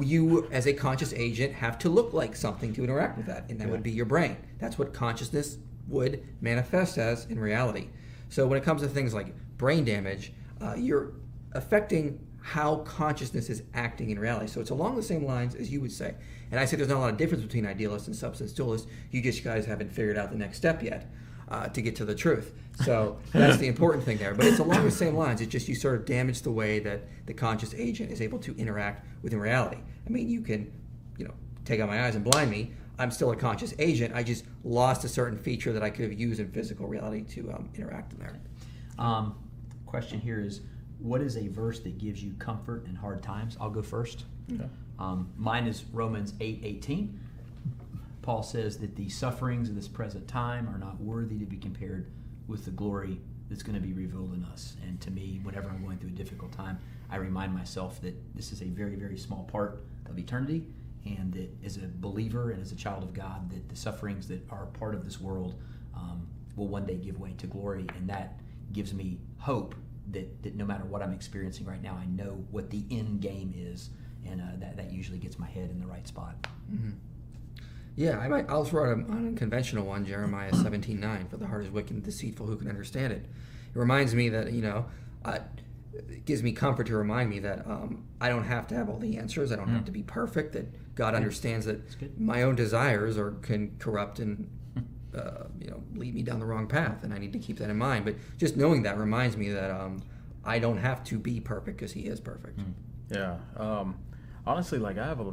you as a conscious agent have to look like something to interact with that, and that would be your brain. That's what consciousness would manifest as in reality. So when it comes to things like brain damage, uh, you're affecting how consciousness is acting in reality. So it's along the same lines as you would say. And I say there's not a lot of difference between idealists and substance dualists. You just guys haven't figured out the next step yet uh, to get to the truth. So that's the important thing there. But it's along the same lines. It's just you sort of damage the way that the conscious agent is able to interact within reality. I mean, you can, you know, take out my eyes and blind me. I'm still a conscious agent. I just lost a certain feature that I could have used in physical reality to um, interact in there. Um, question here is, what is a verse that gives you comfort in hard times? I'll go first. Okay. Um, mine is Romans eight eighteen. Paul says that the sufferings of this present time are not worthy to be compared with the glory that's going to be revealed in us. And to me, whenever I'm going through a difficult time, I remind myself that this is a very, very small part of eternity, and that as a believer and as a child of God, that the sufferings that are part of this world um, will one day give way to glory, and that gives me hope that, that no matter what I'm experiencing right now, I know what the end game is, and uh, that, that usually gets my head in the right spot. Yeah, I might. I'll throw out an unconventional one, Jeremiah seventeen nine. For the heart is wicked and deceitful, who can understand it? It reminds me that you know, uh, it gives me comfort to remind me that um, I don't have to have all the answers. I don't have to be perfect. That God understands that my own desires are can corrupt and uh, you know lead me down the wrong path, and I need to keep that in mind. But just knowing that reminds me that um, I don't have to be perfect because He is perfect. Yeah. Um, honestly, like I have a,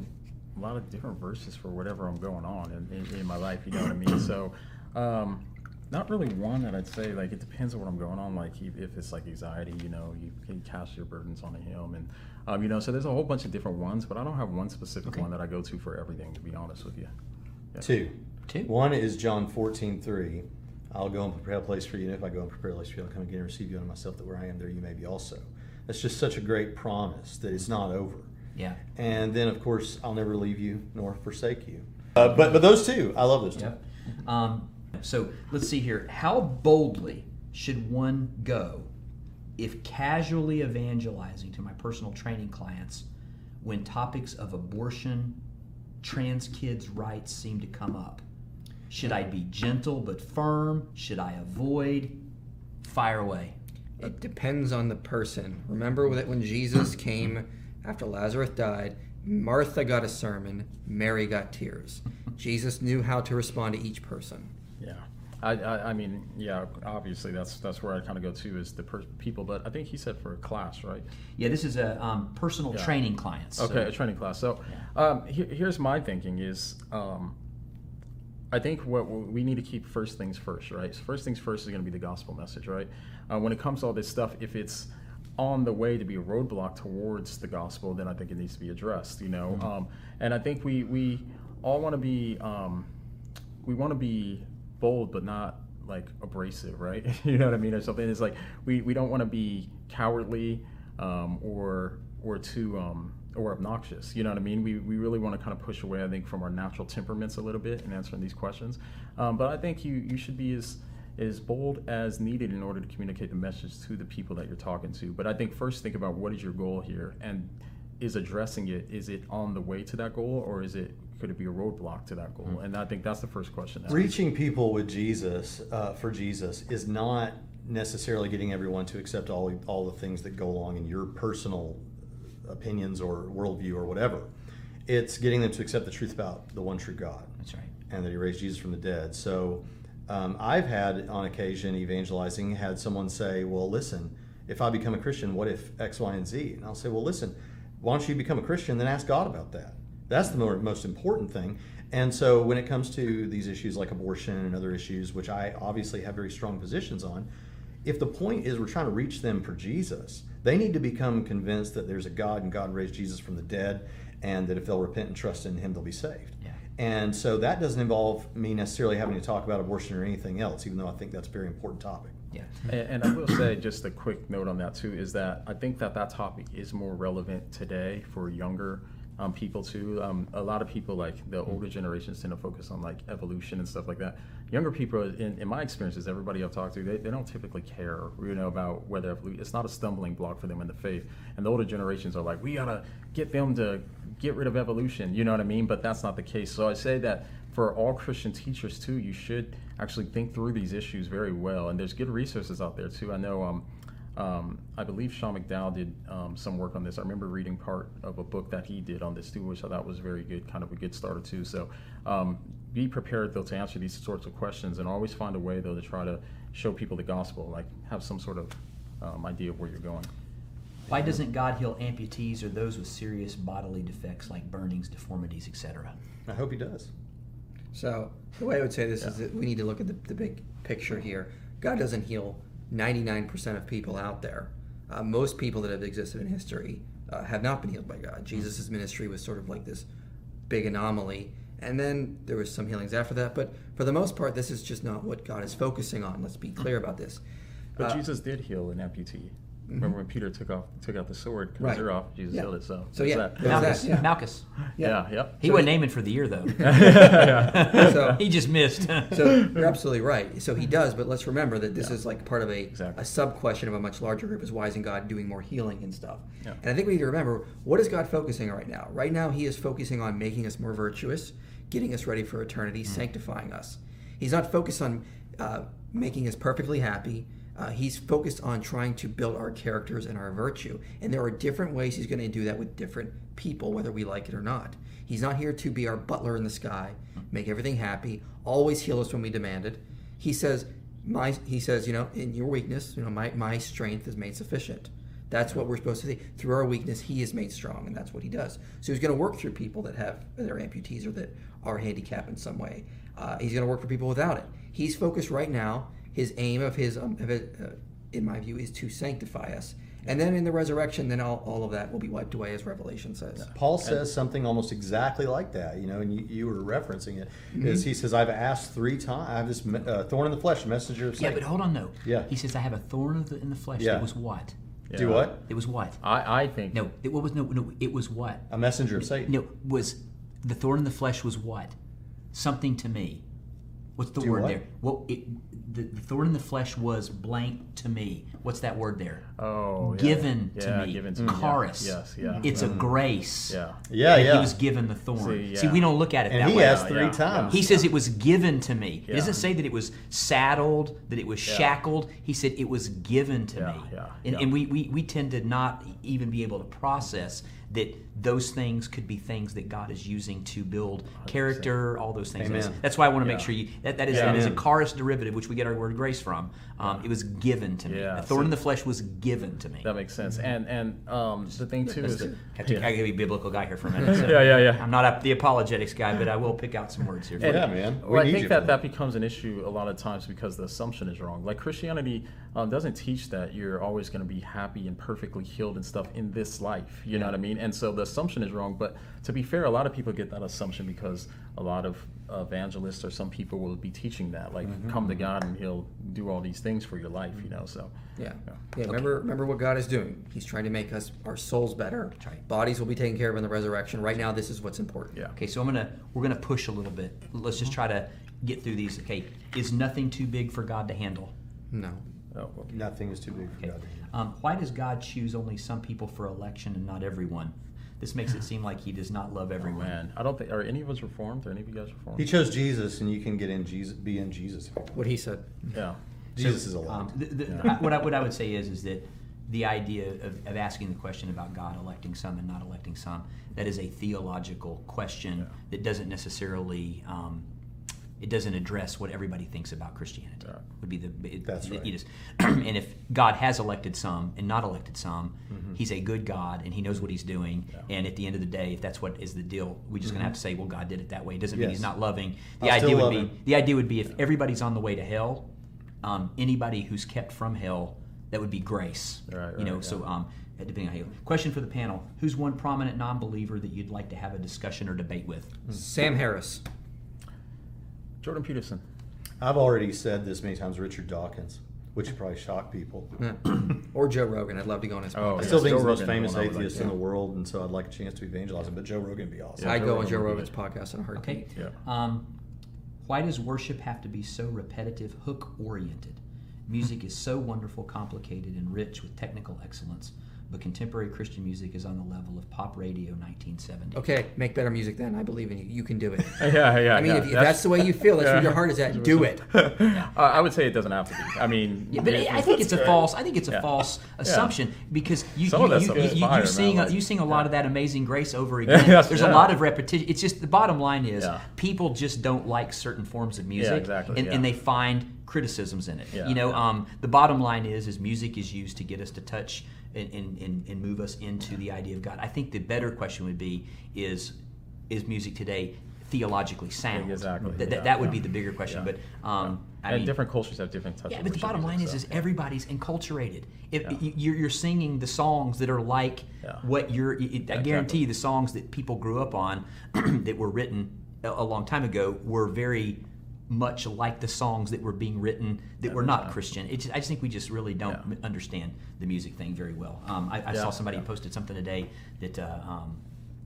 a lot of different verses for whatever I'm going on in, in, in my life. You know what I mean? So, um, not really one that I'd say. Like it depends on what I'm going on. Like if if it's like anxiety, you know, you can cast your burdens on Him, and um, you know, so there's a whole bunch of different ones. But I don't have one specific one that I go to for everything. To be honest with you. Yeah. Two. Two. One is John 14, 3. I'll go and prepare a place for you, and if I go and prepare a place for you, I'll come again and receive you unto myself, that where I am, there you may be also. That's just such a great promise that it's not over. Yeah. And then, of course, I'll never leave you nor forsake you. Uh, but but those two, I love those two. Yep. Um, so let's see here. How boldly should one go if casually evangelizing to my personal training clients when topics of abortion, trans kids' rights seem to come up? Should I be gentle but firm? Should I avoid? Fire away. It depends on the person. Remember that when Jesus came after Lazarus died, Martha got a sermon, Mary got tears. Jesus knew how to respond to each person. Yeah. I, I, I mean, yeah. Obviously, that's that's where I kind of go to is the per- people. But I think he said for a class, right? Yeah, this is a um, personal Yeah. training clients. so- Okay, a training class. So, um, here, here's my thinking: is um, I think what we need to keep first things first, right? So first things first is going to be the gospel message, right? Uh, when it comes to all this stuff, if it's on the way to be a roadblock towards the gospel, then I think it needs to be addressed, you know. Um, and I think we we all want to be um, we want to be bold, but not like abrasive, right? you know what I mean, or something. It's like we, we don't want to be cowardly um, or or too um, or obnoxious. You know what I mean? We, we really want to kind of push away, I think, from our natural temperaments a little bit in answering these questions. Um, but I think you you should be as as bold as needed in order to communicate the message to the people that you're talking to. But I think first think about what is your goal here and is addressing it is it on the way to that goal or is it could it be a roadblock to that goal Mm-hmm. and i think that's the first question. Reaching people with Jesus uh, for Jesus is not necessarily getting everyone to accept all all the things that go along in your personal opinions or worldview or whatever. It's getting them to accept the truth about the one true God That's right. and that He raised Jesus from the dead. So um, I've had on occasion evangelizing had someone say, "Well, listen, if I become a Christian, what if X, Y, and Z?" And I'll say, "Well, listen, why don't you become a Christian? Then ask God about that. That's the more, most important thing." And so when it comes to these issues like abortion and other issues, which I obviously have very strong positions on, if the point is we're trying to reach them for Jesus, they need to become convinced that there's a God and God raised Jesus from the dead, and that if they'll repent and trust in Him, they'll be saved. Yeah. And so that doesn't involve me necessarily having to talk about abortion or anything else, even though I think that's a very important topic. Yeah. And, and I will say, just a quick note on that too, is that I think that that topic is more relevant today for younger um, people too. Um, a lot of people, like the older generations, tend to focus on like evolution and stuff like that. Younger people, in, in my experiences, everybody I've talked to, they, they don't typically care, you know, about whether. It's not a stumbling block for them in the faith. And the older generations are like, we gotta get them to get rid of evolution. You know what I mean? But that's not the case. So I say that for all Christian teachers too, you should actually think through these issues very well. And there's good resources out there too. I know, um, um, I believe Sean McDowell did um, some work on this. I remember reading part of a book that he did on this too, which I thought was very good, kind of a good starter too. So um, be prepared though to answer these sorts of questions, and always find a way though to try to show people the gospel, like have some sort of um, idea of where you're going. Why doesn't God heal amputees or those with serious bodily defects like burnings, deformities, etc.? I hope he does. So the way I would say this is that we need to look at the, the big picture here. God doesn't heal 99% of people out there. Uh, most people that have existed in history uh, have not been healed by God. Jesus' ministry was sort of like this big anomaly, and then there was some healings after that. But for the most part, this is just not what God is focusing on. Let's be clear about this. But Uh, Jesus did heal an amputee. Remember when Peter took off took out the sword, cut Right. his off? Jesus Yeah. healed it. So, So yeah, that. Malchus. that, yeah. Malchus. yeah, yep. He So- wasn't aiming for the ear though. So- he just missed. So you're absolutely right. So he does, but let's remember that this is like part of a, Exactly. a sub question of a much larger group is why isn't God doing more healing and stuff? Yeah. And I think we need to remember what is God focusing on right now? Right now he is focusing on making us more virtuous, getting us ready for eternity, sanctifying us. He's not focused on uh, making us perfectly happy. Uh, he's focused on trying to build our characters and our virtue. And there are different ways he's going to do that with different people, whether we like it or not. He's not here to be our butler in the sky, make everything happy, always heal us when we demand it. He says, my, he says, you know, in your weakness, you know, my, my strength is made sufficient. That's what we're supposed to see. Through our weakness, he is made strong, and that's what he does. So he's going to work through people that have that are amputees or that are handicapped in some way. Uh, he's going to work for people without it. He's focused right now. His aim of his, um, of it, uh, in my view, is to sanctify us. And then in the resurrection, then all, all of that will be wiped away, as Revelation says. Paul says something almost exactly like that, you know, and you, you were referencing it. Is he says, I've asked three times, I have this uh, thorn in the flesh, messenger of yeah, but hold on though. Yeah. He says, "I have a thorn of the, in the flesh." Yeah. It was what? Do what? It was what? I, I think No, it what was no no. It was what? A messenger of Satan. No, was the thorn in the flesh was what? Something to me. What's the Do word what? there? Well, it, the, the thorn in the flesh was blank to me. What's that word there? Oh, yeah. given to Yeah, me. given to me, yeah. Yes, yeah. It's a mm-hmm. grace. Yeah. Yeah, yeah. He was given the thorn. See, See, we don't look at it and that he way. He asked three yeah, times. He says it was given to me. It Yeah. doesn't say that it was saddled, that it was Yeah. shackled. He said it was given to Yeah, me. yeah, and yeah. and we, we, we tend to not even be able to process that those things could be things that God is using to build character, all those things. Amen. That's, why I want to make sure you that, that is Yeah. that is a charis derivative, which we get our word grace from. Um, It was given to me. Yeah, the thorn see. in the flesh was given to me. That makes sense. And and um, the thing too is, I have to, yeah. I gotta be a biblical guy here for a minute. so Yeah, yeah, yeah. I'm not a, the apologetics guy, but I will pick out some words here. for yeah, you. man. We Well, I think you that that becomes an issue a lot of times because the assumption is wrong. Like Christianity um, doesn't teach that you're always going to be happy and perfectly healed and stuff in this life. You know what I mean? And so the assumption is wrong. But to be fair, a lot of people get that assumption because a lot of evangelists or some people will be teaching that, like come to God and He'll do all these things for your life, you know. So Yeah. Yeah. Remember, remember what God is doing. He's trying to make us our souls better. right. Bodies will be taken care of in the resurrection. Right now, this is what's important. yeah, Okay, so I'm gonna we're gonna push a little bit. Let's just try to get through these. Okay, is nothing too big for God to handle? No. Oh, well, Nothing is too big for Okay. God. Um, why does God choose only some people for election and not everyone? This makes it seem like He does not love everyone. man, I don't think are any of us reformed? Are any of you guys reformed? He chose Jesus, and you can get in Jesus, be in Jesus. if you want. What he said. yeah, Jesus is Um, allowed. the, the, I- what, I, what I would say is is that the idea of, of asking the question about God electing some and not electing some that is a theological question that doesn't necessarily um, it doesn't address what everybody thinks about Christianity. Yeah. Would be the it, That's it- right. it is. and if God has elected some and not elected some, Mm-hmm. He's a good God and He knows what He's doing. And at the end of the day, if that's what is the deal, we're just gonna have to say, well, God did it that way. It doesn't mean Mm-hmm. He's not loving. The I'll idea would be him. the idea would be if everybody's on the way to hell, um, anybody who's kept from hell, that would be grace. Right, right, you know, right, so yeah. um, depending on how you. Question for the panel: Who's one prominent non-believer that you'd like to have a discussion or debate with? Sam Harris. Jordan Peterson. I've already said this many times. Richard Dawkins, which would probably shock people. Yeah. or Joe Rogan. I'd love to go on his Oh, I still Yeah, think he's the most Rogan, famous the one I would atheist like, in the world, and so I'd like a chance to evangelize him. But Joe Rogan would be awesome. Yeah. I Joe go on Joe Rogan's podcast in a heartbeat. Okay. Yeah. Um, why does worship have to be so repetitive, hook-oriented? Music is so wonderful, complicated, and rich with technical excellence, but contemporary Christian music is on the level of pop radio 1970. Okay, make better music then. I believe in you. You can do it. Yeah, yeah. I mean, yeah. if, if that's the way you feel, that's where your heart is at, do it. Uh, I would say it doesn't have to be. I mean, Yeah, but it- I think it's a false. I think it's a Yeah. false assumption because you Some you, of that you, stuff you, is you, fire, man, sing like- you sing a lot of that Amazing Grace over again. Yes, There's a lot of repetition. It's just the bottom line is Yeah. people just don't like certain forms of music, exactly, and, yeah. and they find criticisms in it. Yeah, you know, yeah. um, the bottom line is is music is used to get us to touch and, and, and, and move us into the idea of God. I think the better question would be is is music today theologically sound? Exactly, That, that, yeah, that would yeah. be the bigger question. Yeah. But um, I and mean, different cultures have different types yeah, but the bottom line is, so, is everybody's enculturated. If you're, you're singing the songs that are like what you're, it, I guarantee you the songs that people grew up on that were written a long time ago were very much like the songs that were being written that were not. Christian. Just, I just think we just really don't Yeah. m- understand the music thing very well. Um, I, I saw somebody yeah. posted something today that. Uh, um,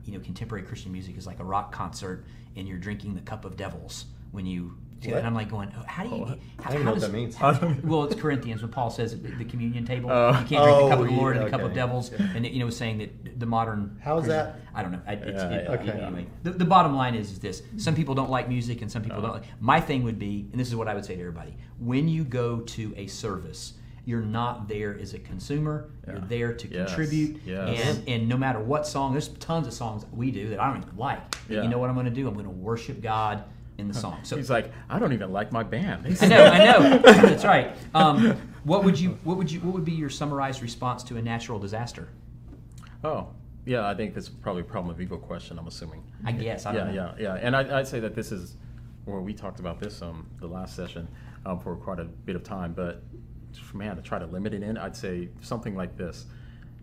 you know, contemporary Christian music is like a rock concert, and you're drinking the cup of devils when you. What? And I'm like going, oh, how do you? What? How, I don't how know what does- that means. how- well, it's Corinthians when Paul says the, the communion table, Oh. you can't drink the cup Oh, of the Lord yeah, and the cup of okay. devils, and it, you know, saying that the modern. How's Christian- that? I don't know. I, it's, Yeah, it, yeah, Okay. Anyway, the, the bottom line is, is this: some people don't like music, and some people Uh-huh. don't. like My thing would be, and this is what I would say to everybody: when you go to a service. You're not there as a consumer. You're there to Yes. contribute, Yes. and and no matter what song, there's tons of songs that we do that I don't even like. Yeah. You know what I'm going to do? I'm going to worship God in the song. So He's like, I don't even like my band. I know, I know. That's right. Um, what would you, what would you, what would be your summarized response to a natural disaster? Oh, yeah. I think that's probably a problem of evil question. I'm assuming. I guess. I don't yeah, know. yeah, yeah. And I, I'd say that this is, well, we talked about this um the last session um, for quite a bit of time. But man, to try to limit it in, I'd say something like this.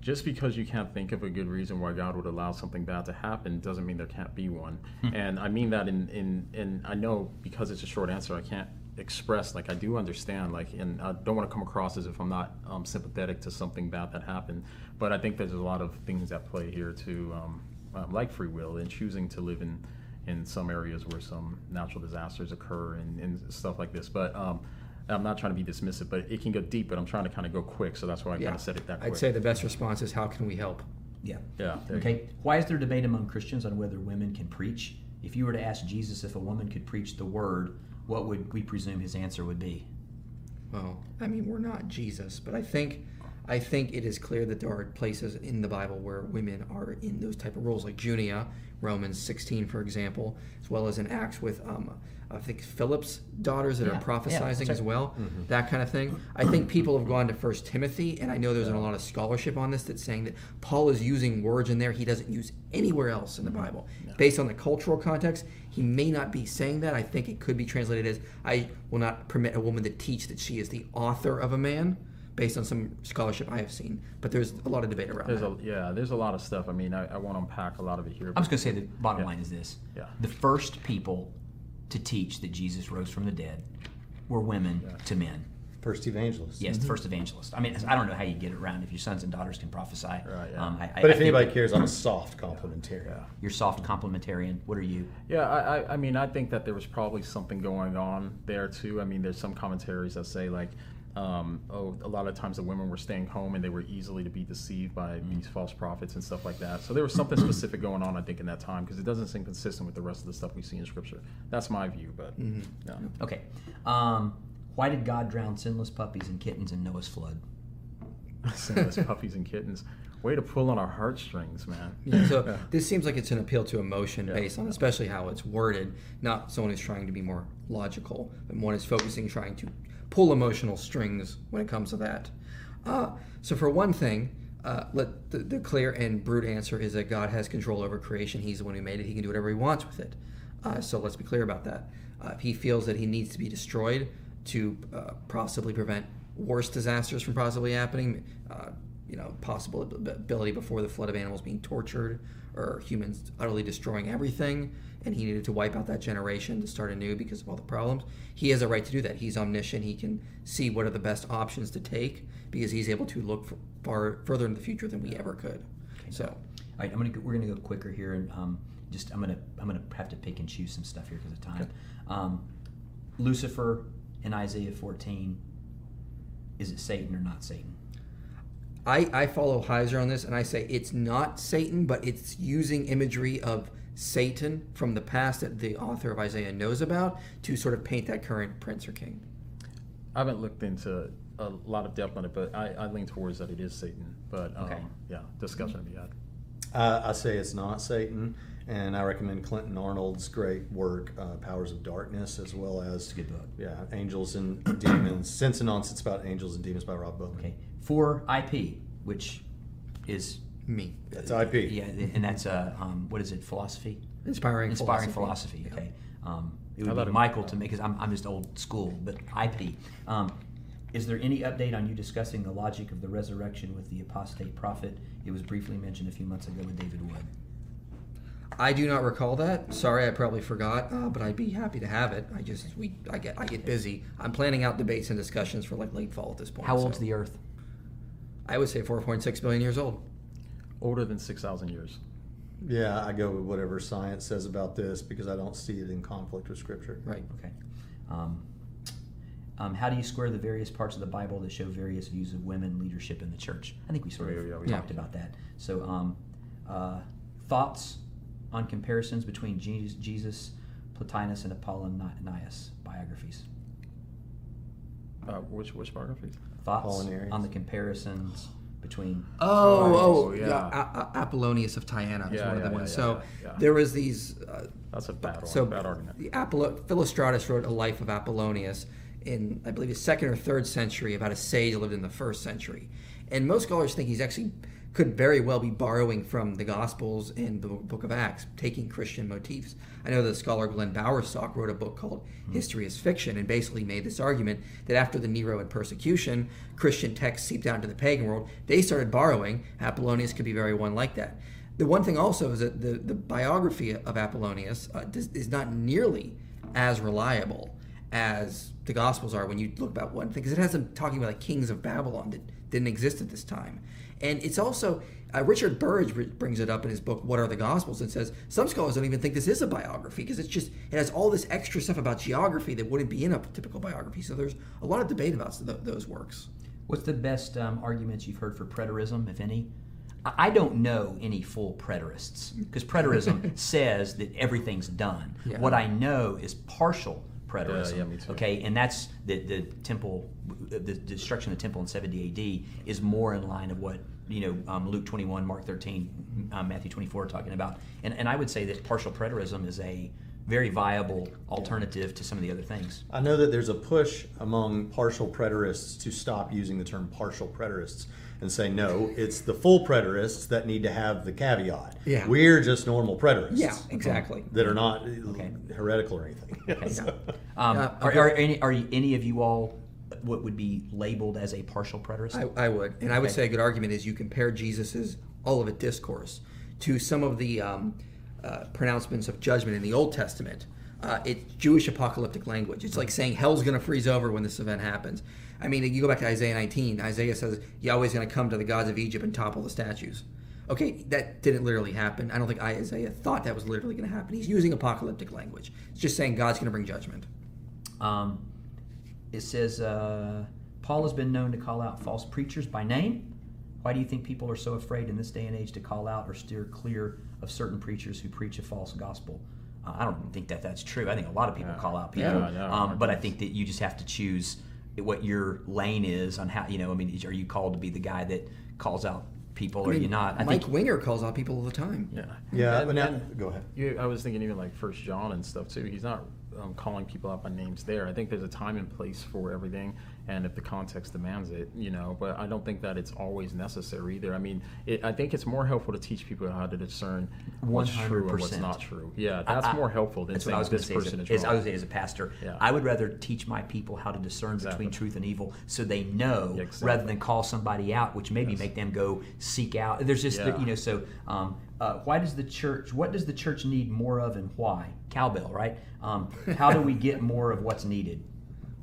Just because you can't think of a good reason why God would allow something bad to happen doesn't mean there can't be one. and I mean that in, in, in, I know because it's a short answer, I can't express, like, I do understand, like, and I don't want to come across as if I'm not um, sympathetic to something bad that happened. But I think there's a lot of things at play here too, um, um, like free will and choosing to live in, in some areas where some natural disasters occur and, and stuff like this. But um, I'm not trying to be dismissive, but it can go deep, but I'm trying to kind of go quick. So that's why I kind of said it that quick. I'd say the best response is how can we help? Yeah. Yeah. there you Okay. Why is there debate among Christians on whether women can preach? If you were to ask Jesus if a woman could preach the word, what would we presume his answer would be? Well, I mean, we're not Jesus, but I think I think it is clear that there are places in the Bible where women are in those type of roles, like Junia, Romans 16, for example, as well as in Acts with um, I think Philip's daughters that Yeah, are yeah, prophesizing that's as right. well, mm-hmm. that kind of thing. I think people have gone to First Timothy, and I know there's a lot of scholarship on this that's saying that Paul is using words in there he doesn't use anywhere else in the mm-hmm. Bible. Based on the cultural context, he may not be saying that. I think it could be translated as I will not permit a woman to teach that she is the author of a man. based on some scholarship I have seen. But there's a lot of debate around There's that. a yeah, there's a lot of stuff. I mean, I, I won't unpack a lot of it here. I'm just going to say the bottom Yeah. line is this: Yeah. the first people to teach that Jesus rose from the dead were women to men. First evangelist. Yes, the first evangelist. I mean, I don't know how you get it around if your sons and daughters can prophesy. Right, yeah. Um, I, I- But I if think anybody cares, I'm a soft complementarian. Yeah. you're soft complementarian. What are you? Yeah, I, I, I mean, I think that there was probably something going on there too. I mean, there's some commentaries that say like, um, oh, a lot of times the women were staying home and they were easily to be deceived by these false prophets and stuff like that. So there was something specific going on, I think, in that time because it doesn't seem consistent with the rest of the stuff we see in Scripture. That's my view, but yeah. Okay. Um, why did God drown sinless puppies and kittens in Noah's flood? Sinless puppies and kittens. Way to pull on our heartstrings, man. Yeah, so Yeah. this seems like it's an appeal to emotion Yeah. based on especially how it's worded, not someone who's trying to be more logical, but one is focusing trying to pull emotional strings when it comes to that. Uh, so for one thing, uh, let the, the clear and brute answer is that God has control over creation. He's the one who made it. He can do whatever he wants with it. Uh, so let's be clear about that. Uh, if he feels that he needs to be destroyed to uh, possibly prevent worse disasters from possibly happening, uh, you know, possible ability before the flood of animals being tortured or humans utterly destroying everything, and he needed to wipe out that generation to start anew because of all the problems. He has a right to do that. He's omniscient. He can see what are the best options to take because he's able to look far further into the future than we ever could. So, All right, I'm gonna go, we're gonna go quicker here, and um, just I'm gonna I'm gonna have to pick and choose some stuff here because of time. Um, Lucifer in Isaiah 14. Is it Satan or not Satan? I, I follow Heiser on this, and I say it's not Satan, but it's using imagery of Satan from the past that the author of Isaiah knows about to sort of paint that current prince or king. I haven't looked into a lot of depth on it, but I, I lean towards that it is Satan. But um, Okay. yeah, discussion to be had. Uh, I say it's not Satan, and I recommend Clinton Arnold's great work, uh, Powers of Darkness, as well as It's good book. yeah, Angels and Demons. Sense and Nonsense about Angels and Demons by Rob Bowman. Okay, for IP, which is Me. That's IP. yeah, and that's uh, um, what is it? Philosophy. Inspiring, inspiring philosophy. Okay, um, it I would let be him- Michael to me because I'm, I'm just old school. But IP. Um, is there any update on you discussing the logic of the resurrection with the apostate prophet? It was briefly mentioned a few months ago with David Wood. I do not recall that. Sorry, I probably forgot, uh, but I'd be happy to have it. I just we I get I get busy. I'm planning out debates and discussions for like late fall at this point. How old's so the Earth? I would say 4.6 billion years old. Older than 6,000 years. Yeah, I go with whatever science says about this because I don't see it in conflict with Scripture. Right. Okay. Um, um, how do you square the various parts of the Bible that show various views of women leadership in the church? I think we sort of Yeah, yeah, we talked talked. about that. So, um, uh, thoughts on comparisons between Jesus, Jesus, Plotinus, and Apollonius biographies. Uh, which which biographies? Thoughts Apollinarians. on the comparisons between. Oh, Oh, oh, yeah. yeah. A- A- Apollonius of Tyana is Yeah, one of yeah, the ones. yeah, so yeah, yeah. there was these. Uh, That's a bad one. so bad argument. the Apollo, Philostratus wrote a life of Apollonius in, I believe, the second or third century about a sage who lived in the first century, and most scholars think he's actually could very well be borrowing from the Gospels and the Book of Acts, taking Christian motifs. I know the scholar Glenn Bowersock wrote a book called History is Fiction and basically made this argument that after the Neronian persecution, Christian texts seeped out into the pagan world. They started borrowing. Apollonius could be very one like that. The one thing also is that the, the biography of Apollonius uh, does, is not nearly as reliable as the Gospels are when you look about one thing, because it has them talking about like kings of Babylon that didn't exist at this time. And it's also, uh, Richard Burridge brings it up in his book, What Are the Gospels? and says some scholars don't even think this is a biography because it's just, it has all this extra stuff about geography that wouldn't be in a typical biography. So there's a lot of debate about th- those works. What's the best um, arguments you've heard for preterism, if any? I don't know any full preterists because preterism says that everything's done. Yeah. What I know is partial preterism. yeah, me too. Okay, and that's the the temple, the destruction of the temple in 70 A.D. is more in line of what you know um, Luke 21, Mark 13, um, Matthew 24 are talking about. And and I would say that partial preterism is a very viable alternative to some of the other things. I know that there's a push among partial preterists to stop using the term partial preterists and say no, it's the full preterists that need to have the caveat. Yeah. We're just normal preterists. Yeah, exactly. That are not Okay. heretical or anything. Okay. So- Um, Uh, are, okay. are any are any of you all what would be labeled as a partial preterist? I, I would, and I would Okay. say a good argument is you compare Jesus's Olivet discourse to some of the um, uh, pronouncements of judgment in the Old Testament. Uh, it's Jewish apocalyptic language. It's like saying hell's going to freeze over when this event happens. I mean, you go back to Isaiah 19. Isaiah says Yahweh's going to come to the gods of Egypt and topple the statues. Okay, that didn't literally happen. I don't think Isaiah thought that was literally going to happen. He's using apocalyptic language. It's just saying God's going to bring judgment. Um, it says uh, Paul has been known to call out false preachers by name. Why do you think people are so afraid in this day and age to call out or steer clear of certain preachers who preach a false gospel? Uh, I don't think that that's true. I think a lot of people Yeah. call out people, Yeah, yeah, um, but I think that you just have to choose what your lane is on how you know. I mean, are you called to be the guy that calls out people, or are you not? I Mike think Winger calls out people all the time. Yeah. Yeah, And- but now, go ahead. You, I was thinking even like First John and stuff too. He's not um, calling people out by names there. I think there's a time and place for everything, and if the context demands it, you know. But I don't think that it's always necessary either. I mean, it, I think it's more helpful to teach people how to discern what's true and what's not true. Yeah, that's I- more helpful than That's what saying I was this say. As person a, is as, I wrong. was say as a pastor, Yeah. I would rather teach my people how to discern Exactly. between truth and evil, so they know, Yeah, exactly. rather than call somebody out, which maybe Yes. make them go seek out. There's just Yeah. you know. So um, uh, why does the church? What does the church need more of, and why? Cowbell, right? Um, how do we get more of what's needed?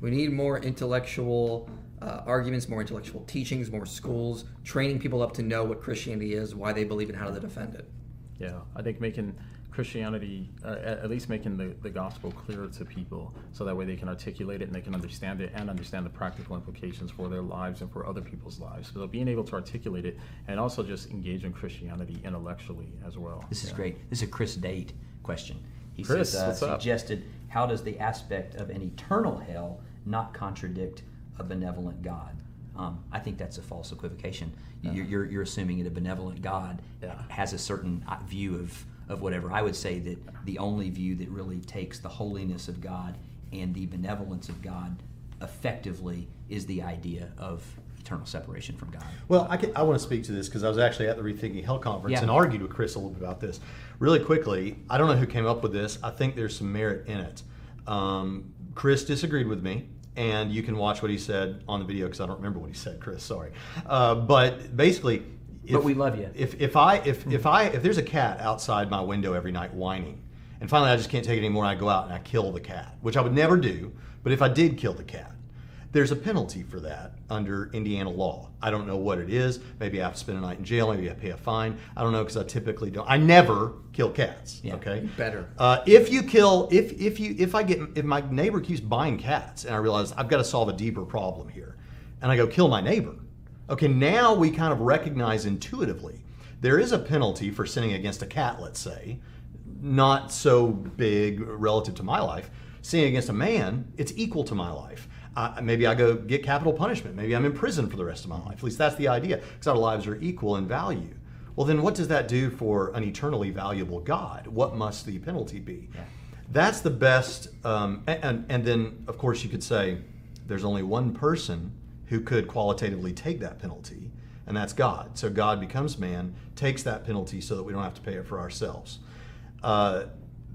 We need more intellectual uh, arguments, more intellectual teachings, more schools, training people up to know what Christianity is, why they believe it, how to defend it. Yeah, I think making Christianity, uh, at at least making the, the gospel clearer to people so that way they can articulate it and they can understand it and understand the practical implications for their lives and for other people's lives. So being able to articulate it and also just engage in Christianity intellectually as well. This is Yeah. great. This is a Chris Date question. He Chris, says, uh, what's up? suggested, how does the aspect of an eternal hell not contradict a benevolent God? Um, I think that's a false equivocation. You're, you're, you're assuming that a benevolent God Yeah. has a certain uh, view of, of whatever. I would say that the only view that really takes the holiness of God and the benevolence of God effectively is the idea of eternal separation from God. Well, I, can, I want to speak to this because I was actually at the Rethinking Hell conference Yeah. and argued with Chris a little bit about this. Really quickly, I don't know who came up with this. I think there's some merit in it. Um, Chris disagreed with me, and you can watch what he said on the video because I don't remember what he said, Chris. Sorry, uh, but basically, if, But we love you. If if I if if I if there's a cat outside my window every night whining, and finally I just can't take it anymore, and I go out and I kill the cat, which I would never do. But if I did kill the cat, there's a penalty for that under Indiana law. I don't know what it is. Maybe I have to spend a night in jail. Maybe I pay a fine. I don't know because I typically don't. I never kill cats. Yeah. Okay. Better. Uh, if you kill, if if you if I get if my neighbor keeps buying cats and I realize I've got to solve a deeper problem here, and I go kill my neighbor. Okay, now we kind of recognize intuitively there is a penalty for sinning against a cat. Let's say, not so big relative to my life. Sinning against a man, it's equal to my life. Uh, maybe I go get capital punishment. Maybe I'm in prison for the rest of my life. At least that's the idea, because our lives are equal in value. Well, then what does that do for an eternally valuable God? What must the penalty be? That's the best. Um, a- and, and then, of course, you could say there's only one person who could qualitatively take that penalty, and that's God. So God becomes man, takes that penalty so that we don't have to pay it for ourselves. Uh,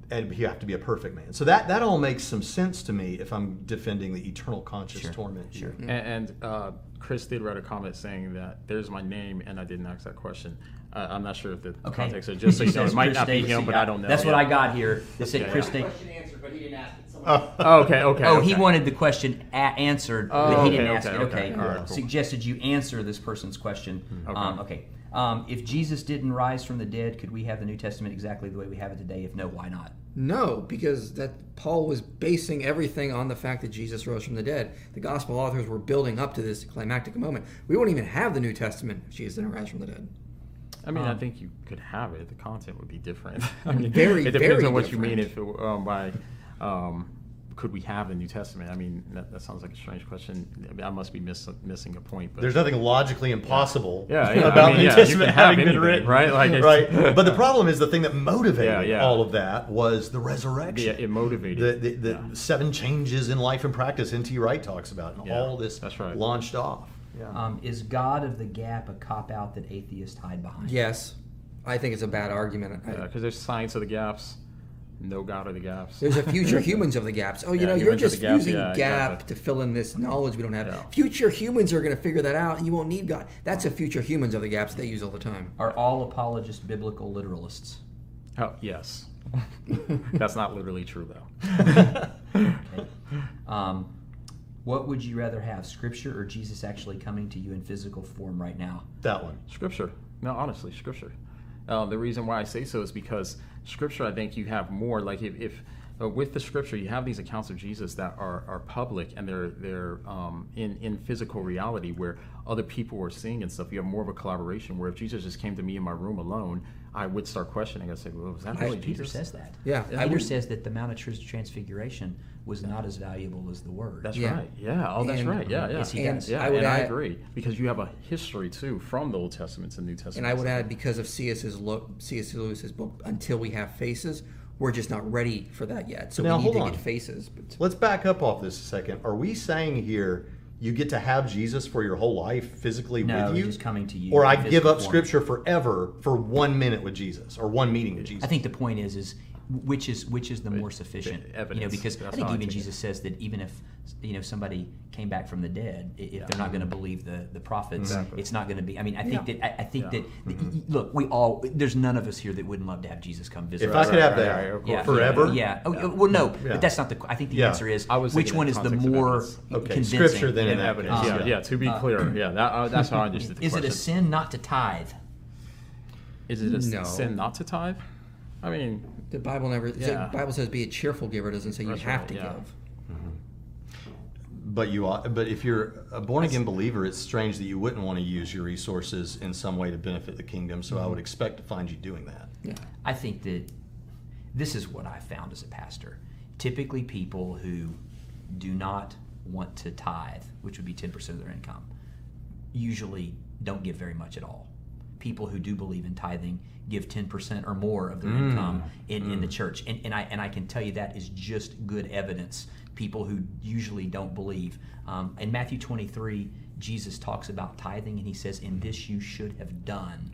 and you have to be a perfect man. So that, that all makes some sense to me if I'm defending the eternal conscious Sure, torment. sure. And, and uh, Chris did write a comment saying that there's my name and I didn't ask that question. Uh, I'm not sure if the Okay. context is just so you know, it might Chris not be him, but I don't know. That's what I got here. It said Yeah, Chris yeah. Date. question answered, but he didn't ask it. Someone Oh, okay, okay. Oh, he wanted the question a- answered, Oh, but he okay, didn't ask okay, it. Okay, okay. All right, cool. suggested you answer this person's question. Okay. Um, okay. Um, if Jesus didn't rise from the dead, could we have the New Testament exactly the way we have it today? If no, why not? No, because that Paul was basing everything on the fact that Jesus rose from the dead. The gospel authors were building up to this climactic moment. We wouldn't even have the New Testament if Jesus didn't rise from the dead. I mean, I Um, think you could have it. The content would be different. I mean, Very, it depends very on what you mean. If it, um, by um, could we have the New Testament? I mean, that, that sounds like a strange question. I, mean, I must be miss, missing a point. But There's nothing logically impossible Yeah, yeah, I about mean, the New yeah, Testament can have having been written, right? Like right. But the problem is the thing that motivated Yeah, yeah. all of that was the resurrection. Yeah, it motivated. the, the, the Yeah. seven changes in life and practice N.T. Wright talks about, and Yeah, all this that's right. launched off. Yeah. Um, is God of the gap a cop out that atheists hide behind? Yes, I think it's a bad argument. I- because there's science of the gaps. No God of the gaps. There's a future humans of the gaps. Oh, you Yeah, know, you're just gap, using yeah, gap exactly. to fill in this knowledge we don't have. Yeah. Future humans are going to figure that out, and you won't need God. That's a future humans of the gaps they use all the time. Are all apologists biblical literalists? Oh, yes. That's not literally true though. Okay. Um, what would you rather have, Scripture or Jesus actually coming to you in physical form right now? That one. Scripture. No, honestly, Scripture. Um, the reason why I say so is because Scripture, I think you have more. Like if, if uh, with the Scripture, you have these accounts of Jesus that are, are public and they're they're um, in in physical reality where other people are seeing and stuff. You have more of a collaboration. Where if Jesus just came to me in my room alone, I would start questioning. I'd say, "Well, was that really Peter Jesus?" says that. Yeah, I Peter would- says that the Mount of Transfiguration was not as valuable as the Word. That's Yeah. right. Yeah. Oh, that's And- right. Yeah. Yeah. Yes, he And does. Yeah, I would and I agree because you have a history too from the Old Testament to the New Testament. And I would add, because of C.S. Lo- C.S. Lewis's book, "Until We Have Faces," we're just not ready for that yet. So Now, we need to on. get faces. But Let's back up off this a second. Are we saying here you get to have Jesus for your whole life physically No, with you? just coming to you Or I give up form. scripture forever for one minute with Jesus or one meeting with Jesus? I think the point is is which is which is the more sufficient you know evidence. because I think how I even it. Jesus says that even if you know somebody came back from the dead i- if they're not going to believe the the prophets Exactly. it's not going to be I mean I think Yeah. that I, I think Yeah. that y- y- look we all there's none of us here that wouldn't love to have Jesus come visit if us. I could have right, that right, of yeah, forever, yeah. Oh, uh, well, no, Yeah. but that's not the. I think the Yeah. answer is I was which one is the more. Okay, convincing. scripture then you in evidence. case, yeah, yeah. yeah. To be clear, yeah, that, uh, that's how I understood the Is it a sin not to tithe? Is it a No. sin not to tithe? I mean, the Bible never. Yeah. The Bible says, "Be a cheerful giver." It doesn't say you That's have right, to yeah. give. Mm-hmm. But you ought, but if you're a born again believer, it's strange that you wouldn't want to use your resources in some way to benefit the kingdom. So I mm-hmm. would expect to find you doing that. Yeah. I think that this is what I found as a pastor. Typically, people who do not want to tithe, which would be 10% of their income, usually don't give very much at all. People who do believe in tithing give 10% or more of their income in, in the church. And, and, I, and I can tell you that is just good evidence. People who usually don't believe. Um, in Matthew 23, Jesus talks about tithing and he says, In this you should have done.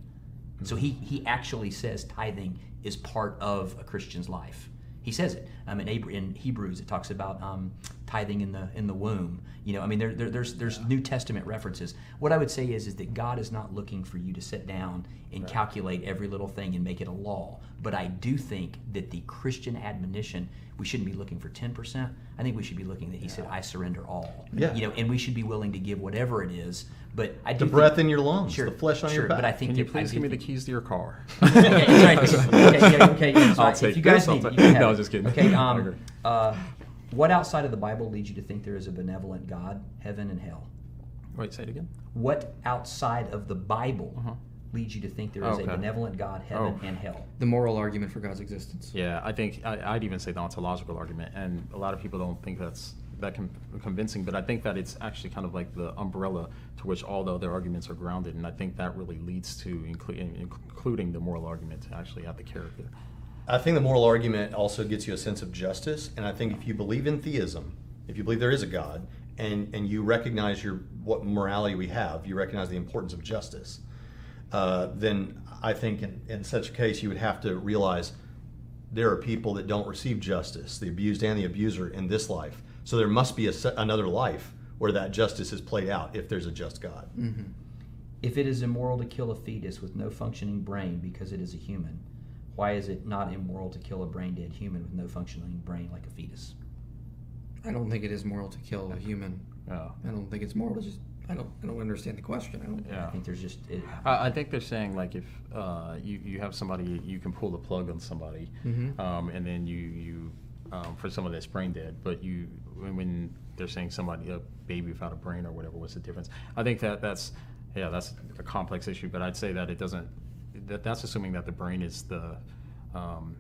So he, he actually says tithing is part of a Christian's life. He says it. Um, in, Abra- in Hebrews, it talks about um, tithing in the in the womb. You know, I mean, there, there, there's there's New Testament references. What I would say is is that God is not looking for you to sit down and calculate every little thing and make it a law. But I do think that the Christian admonition, we shouldn't be looking for ten percent. I think we should be looking that He said, "I surrender all." Yeah. You know, and we should be willing to give whatever it is. But I do The think- breath in your lungs, Sure, the flesh on sure, your back. But I think can you that- I please give me the keys to your car? okay, right. Okay, yeah, okay, yeah, that's I'll right. take if you guys this, need you can have No. I'm just kidding. Okay, um, uh, what outside of the Bible leads you to think there is a benevolent God, heaven, and hell? Wait, say it again. What outside of the Bible uh-huh. leads you to think there is Okay. a benevolent God, heaven, Oh. and hell? The moral argument for God's existence. Yeah, I think I, I'd even say the ontological argument, and a lot of people don't think that's that con- convincing. But I think that it's actually kind of like the umbrella to which all the other arguments are grounded, and I think that really leads to inclu- including the moral argument to actually have the character. I think the moral argument also gets you a sense of justice, and I think if you believe in theism, if you believe there is a God, and and you recognize your what morality we have, you recognize the importance of justice, uh, then I think in, in such a case you would have to realize there are people that don't receive justice, the abused and the abuser in this life. So there must be a, another life where that justice is played out if there's a just God. If it is immoral to kill a fetus with no functioning brain because it is a human, why is it not immoral to kill a brain dead human with no functioning brain like a fetus? I don't think it is moral to kill a human. Yeah. I don't think it's moral to just. I don't. I don't understand the question. I don't. Yeah. I think there's just it, I, I think they're saying like if uh, you you have somebody you can pull the plug on somebody, Mhm. um, and then you you um, for someone that's brain dead, but you when, when they're saying somebody a baby without a brain or whatever, what's the difference? I think that that's yeah that's a complex issue, but I'd say that it doesn't that that's assuming that the brain is the um,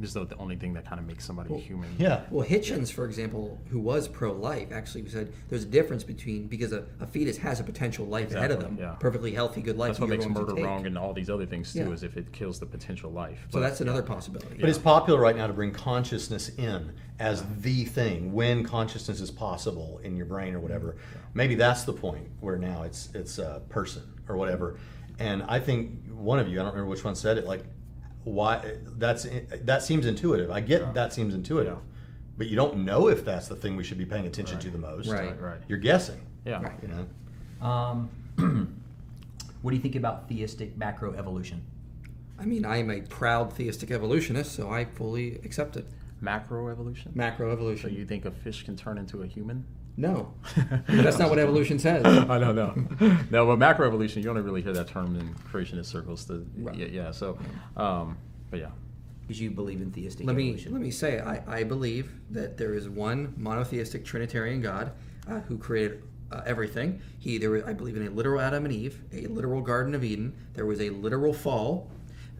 is the, the only thing that kind of makes somebody Well, human. Yeah. Well, Hitchens, for example, who was pro-life, actually said there's a difference between because a, a fetus has a potential life ahead of them, yeah. perfectly healthy, good life. That's what makes murder wrong and all these other things too, Yeah. is if it kills the potential life. So that's another possibility. But it's popular right now to bring consciousness in as the thing when consciousness is possible in your brain or whatever. Maybe that's the point where now it's it's a person or whatever. And I think one of you, I don't remember which one said it, like why that's that seems intuitive. I get that seems intuitive, Yeah. but you don't know if that's the thing we should be paying attention to the most. Right. Right, right. You're guessing. Yeah. Right. You know. Um, what do you think about theistic macroevolution? I mean, I am a proud theistic evolutionist, so I fully accept it. Macroevolution? Macro So evolution. you think a fish can turn into a human? No, that's not what evolution says. I don't know. no, No, but macroevolution, you only really hear that term in creationist circles. The, Right. yeah, yeah, so, um, but yeah. Because you believe in theistic let me let me say I, I believe that there is one monotheistic Trinitarian God uh, who created uh, everything. He there was, I believe in a literal Adam and Eve, a literal Garden of Eden. There was a literal fall.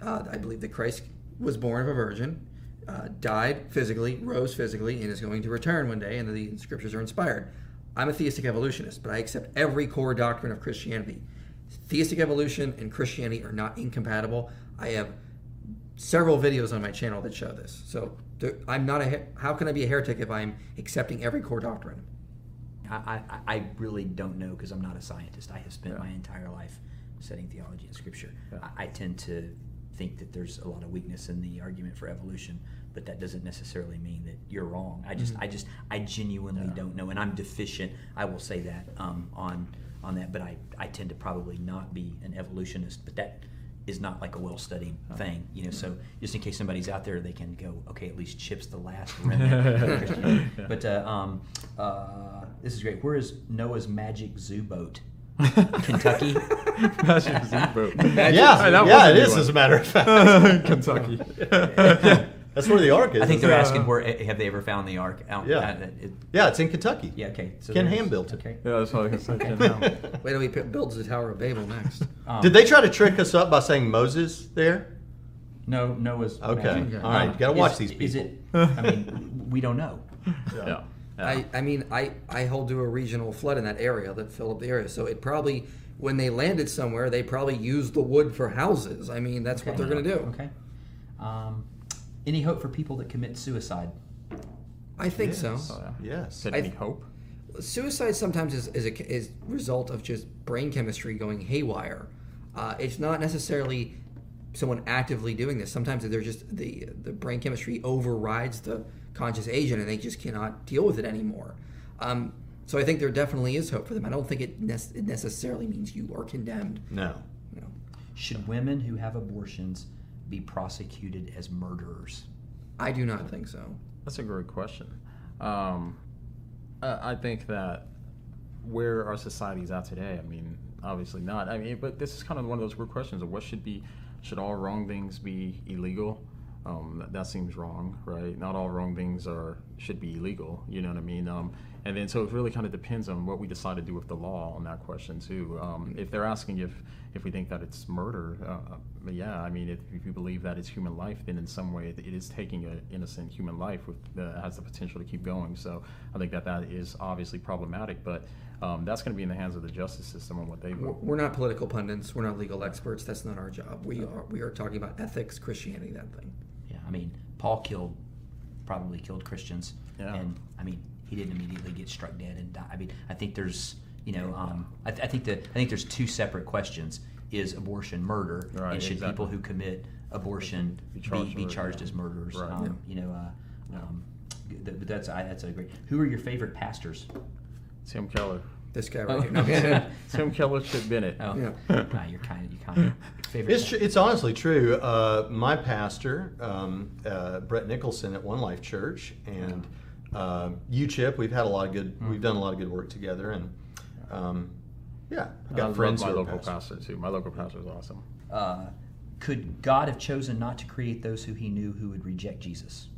Uh, I believe that Christ was born of a virgin, uh, died physically, rose physically, and is going to return one day. And the scriptures are inspired. I'm a theistic evolutionist, but I accept every core doctrine of Christianity. Theistic evolution and Christianity are not incompatible. I have several videos on my channel that show this. So I'm not a. How can I be a heretic if I'm accepting every core doctrine? I, I, I really don't know because I'm not a scientist. I have spent Yeah. my entire life studying theology and scripture. Yeah. I, I tend to think that there's a lot of weakness in the argument for evolution, but that doesn't necessarily mean that you're wrong. I just, I just, I genuinely Yeah. don't know, and I'm deficient. I will say that um, on on that, but I, I tend to probably not be an evolutionist. But that is not like a well studied thing, you know. So just in case somebody's out there, they can go, okay, at least chips the last remnant. of Christianity. But uh, um, uh, this is great. Where is Noah's magic zoo boat? Kentucky. Magic Z boat. Yeah, that was yeah, a it new is one. as a matter of fact. Kentucky. That's where the ark is. I think they're it? asking where eh, have they ever found the ark? Out, Yeah. uh, it- Yeah, it's in Kentucky. yeah. Okay. So Ken Ham built it. Okay. yeah, that's what I was going to say. Wait till he builds the Tower of Babel next. Um, Did they try to trick us up by saying Moses there? No, Noah's. Okay. magic. All right. Um, You gotta watch is- these people. Is it? I mean, we don't know. Yeah. yeah. I, I mean, I, I hold to a regional flood in that area that filled up the area. So it probably, when they landed somewhere, they probably used the wood for houses. I mean, that's what they're going to do. Okay. Um, any hope for people that commit suicide? I think so. Yes. Oh. Yes. Said I- any hope? Suicide sometimes is, is a is result of just brain chemistry going haywire. Uh, it's not necessarily someone actively doing this. Sometimes they're just the the brain chemistry overrides the conscious agent, and they just cannot deal with it anymore. Um, so I think there definitely is hope for them. I don't think it, nec- it necessarily means you are condemned. No. You know. Should women who have abortions be prosecuted as murderers? I do not think so. That's a great question. Um, I I think that where our society is at today, I mean, obviously not. I mean, but this is kind of one of those weird questions of what should be, should all wrong things be illegal? Um, that, that seems wrong, right? Not all wrong things are should be illegal. You know what I mean? Um, and then so it really kind of depends on what we decide to do with the law on that question too. Um, if they're asking if if we think that it's murder, uh, uh, yeah, I mean, if, if you believe that it's human life, then in some way it is taking an innocent human life with uh, has the potential to keep going. So I think that that is obviously problematic, but um, that's going to be in the hands of the justice system and what they We're vote. we're not political pundits. We're not legal experts. That's not our job. We are we are talking about ethics, Christianity, that thing. Yeah, I mean, Paul killed, probably killed Christians, Yeah. and I mean, he didn't immediately get struck dead and die. I mean, I think there's, you know, um, I, th- I think that I think there's two separate questions: is abortion murder, Right, and should exactly. people who commit abortion Be be, charged be with it, charged as murderers? Right. Um, You know, uh, um, th- but that's I, that's a great. Who are your favorite pastors? Tim Keller. This guy Oh. right here. No. Tim Keller, Chip Bennett. Oh, Yeah. nah, you're kind of you kind of favorite. It's, tr- it's honestly true. Uh, my pastor, um, uh, Brett Nicholson at One Life Church, and uh, you, Chip, we've had a lot of good. We've done a lot of good work together, and um, yeah, I've I got love friends my who are local pastors. pastor too. My local pastor is awesome. uh, could God have chosen not to create those who He knew who would reject Jesus?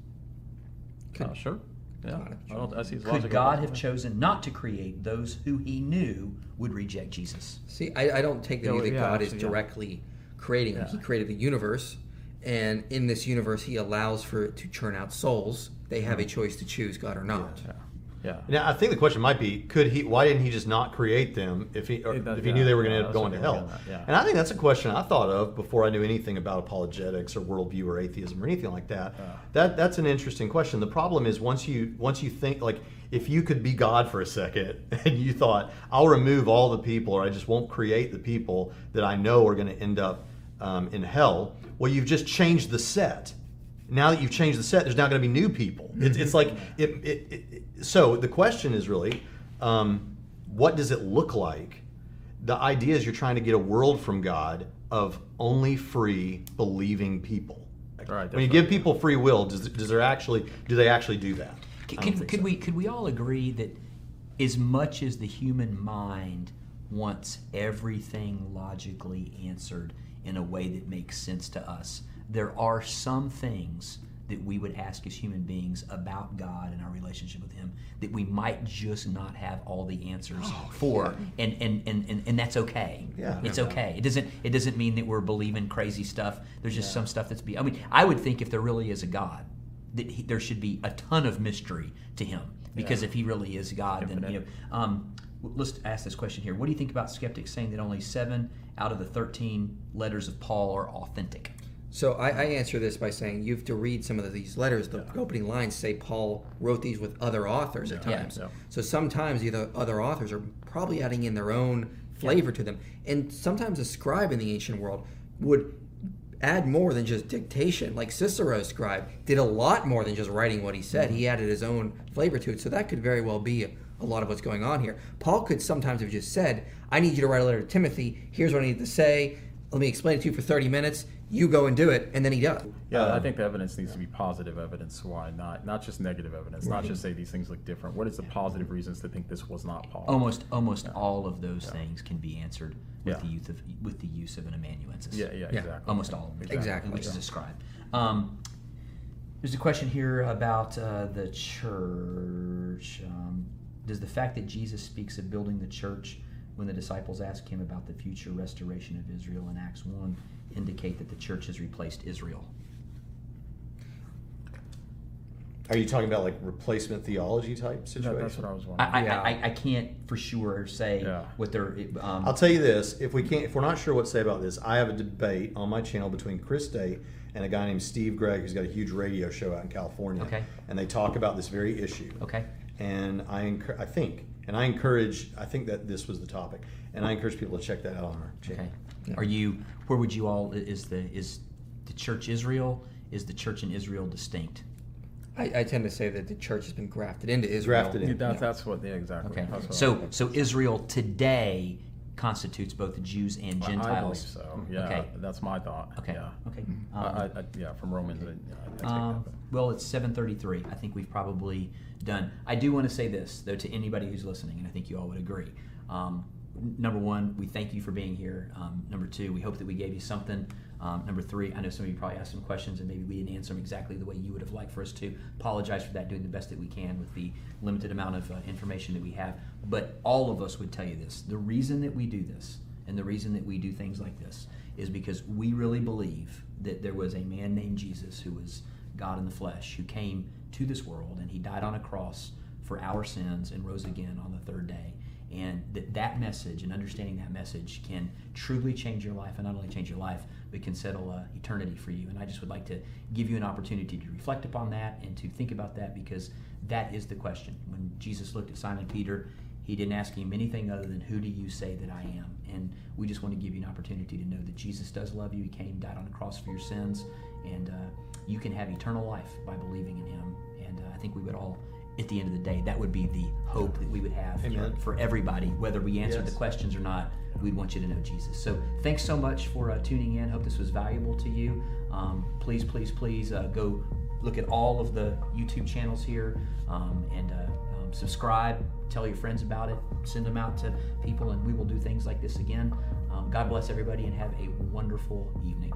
Oh, sure. Yeah. God I, don't, I see his Could God have that. chosen not to create those who he knew would reject Jesus? See, I, I don't take the Yeah, view well, that yeah, God is actually, yeah. directly creating them. Yeah. He created the universe, and in this universe, He allows for it to churn out souls. They have a choice to choose God or not. Yeah. Now, I think the question might be: Could he? Why didn't he just not create them if he or does- if he yeah, knew they were going to yeah, end up going to hell? yeah. And I think that's a question I thought of before I knew anything about apologetics or worldview or atheism or anything like that. That that's an interesting question. The problem is once you once you think like if you could be God for a second and you thought I'll remove all the people or I just won't create the people that I know are going to end up um, in hell. Well, you've just changed the set. Now that you've changed the set, there's now going to be new people. It's, it's like it, it, it, it- So the question is really, um, what does it look like? The idea is you're trying to get a world from God of only free believing people. Right, when you give people free will, does, does there actually do they actually do that? C- I Could, could so. we could we all agree that as much as the human mind wants everything logically answered in a way that makes sense to us, there are some things that we would ask as human beings about God and our relationship with Him that we might just not have all the answers for, and, and, and, and and that's okay. Yeah. it's okay. It doesn't it doesn't mean that we're believing crazy stuff. There's just some stuff that's be. I mean, I would think if there really is a God, that he, there should be a ton of mystery to him because if he really is God, then you know. Um, let's ask this question here. What do you think about skeptics saying that only seven out of the thirteen letters of Paul are authentic? So I, I answer this by saying you have to read some of these letters. The opening lines say Paul wrote these with other authors at times. Yeah. So sometimes the other authors are probably adding in their own flavor to them. And sometimes a scribe in the ancient world would add more than just dictation. Like Cicero's scribe did a lot more than just writing what he said. Mm-hmm. He added his own flavor to it. So that could very well be a, a lot of what's going on here. Paul could sometimes have just said, I need you to write a letter to Timothy. Here's what I need to say. Let me explain it to you for 30 minutes. You go and do it. And then he does. Yeah, I think the evidence needs to be positive evidence. Why not? Not just negative evidence. Not just say these things look different. What is the positive reasons to think this was not Paul? Almost almost all of those things can be answered with Yeah. the use of with the use of an amanuensis. Yeah, yeah, Yeah. exactly. almost all of them, Exactly. which is a scribe. Um, there's a question here about uh, the church. Um, does the fact that Jesus speaks of building the church when the disciples ask him about the future restoration of Israel in Acts 1 indicate that the church has replaced Israel? Are you talking about like replacement theology type That- situation? that's what I was wondering. I, Yeah. I, I can't for sure say Yeah. what they're. Um, I'll tell you this: if we can't, if we're not sure what to say about this, I have a debate on my channel between Chris Date and a guy named Steve Gregg, who's got a huge radio show out in California. Okay. And they talk about this very issue. okay. And I, encour- I think, and I encourage, I think that this was the topic, and I encourage people to check that out on our channel. Okay. Are you? Where would you all? Is the is the church Israel? Is the church in Israel distinct? I, I tend to say that the church has been grafted into Israel. Grafted in. Yeah, that, that's what. Yeah, exactly. Okay. That's what So so Israel today constitutes both Jews and I believe Gentiles. so. Yeah, Okay. that's my thought. Okay. Yeah. Okay. Um, I, I, yeah, from Romans. I- I um, that. well, it's 7:33. I think we've probably done. I do want to say this though to anybody who's listening, and I think you all would agree. Um, number one, we thank you for being here. Um, number two, we hope that we gave you something. Um, number three, I know some of you probably asked some questions and maybe we didn't answer them exactly the way you would have liked for us to. Apologize for that. Doing the best that we can with the limited amount of uh, information that we have. But all of us would tell you this: the reason that we do this and the reason that we do things like this is because we really believe that there was a man named Jesus who was God in the flesh, who came to this world and he died on a cross for our sins and rose again on the third day. And that, that message and understanding that message can truly change your life and not only change your life, but can settle uh, eternity for you. And I just would like to give you an opportunity to reflect upon that and to think about that because that is the question. When Jesus looked at Simon Peter, he didn't ask him anything other than, Who do you say that I am? And we just want to give you an opportunity to know that Jesus does love you. He came, died on the cross for your sins, and uh, you can have eternal life by believing in him. And uh, I think we would all, at the end of the day, that would be the hope that we would have for everybody, whether we answered Yes. the questions or not. We'd want you to know Jesus. So thanks so much for uh, tuning in. Hope this was valuable to you. Um, please, please, please uh, go look at all of the YouTube channels here um, and uh, um, subscribe. Tell your friends about it. Send them out to people, and we will do things like this again. Um, God bless everybody and have a wonderful evening.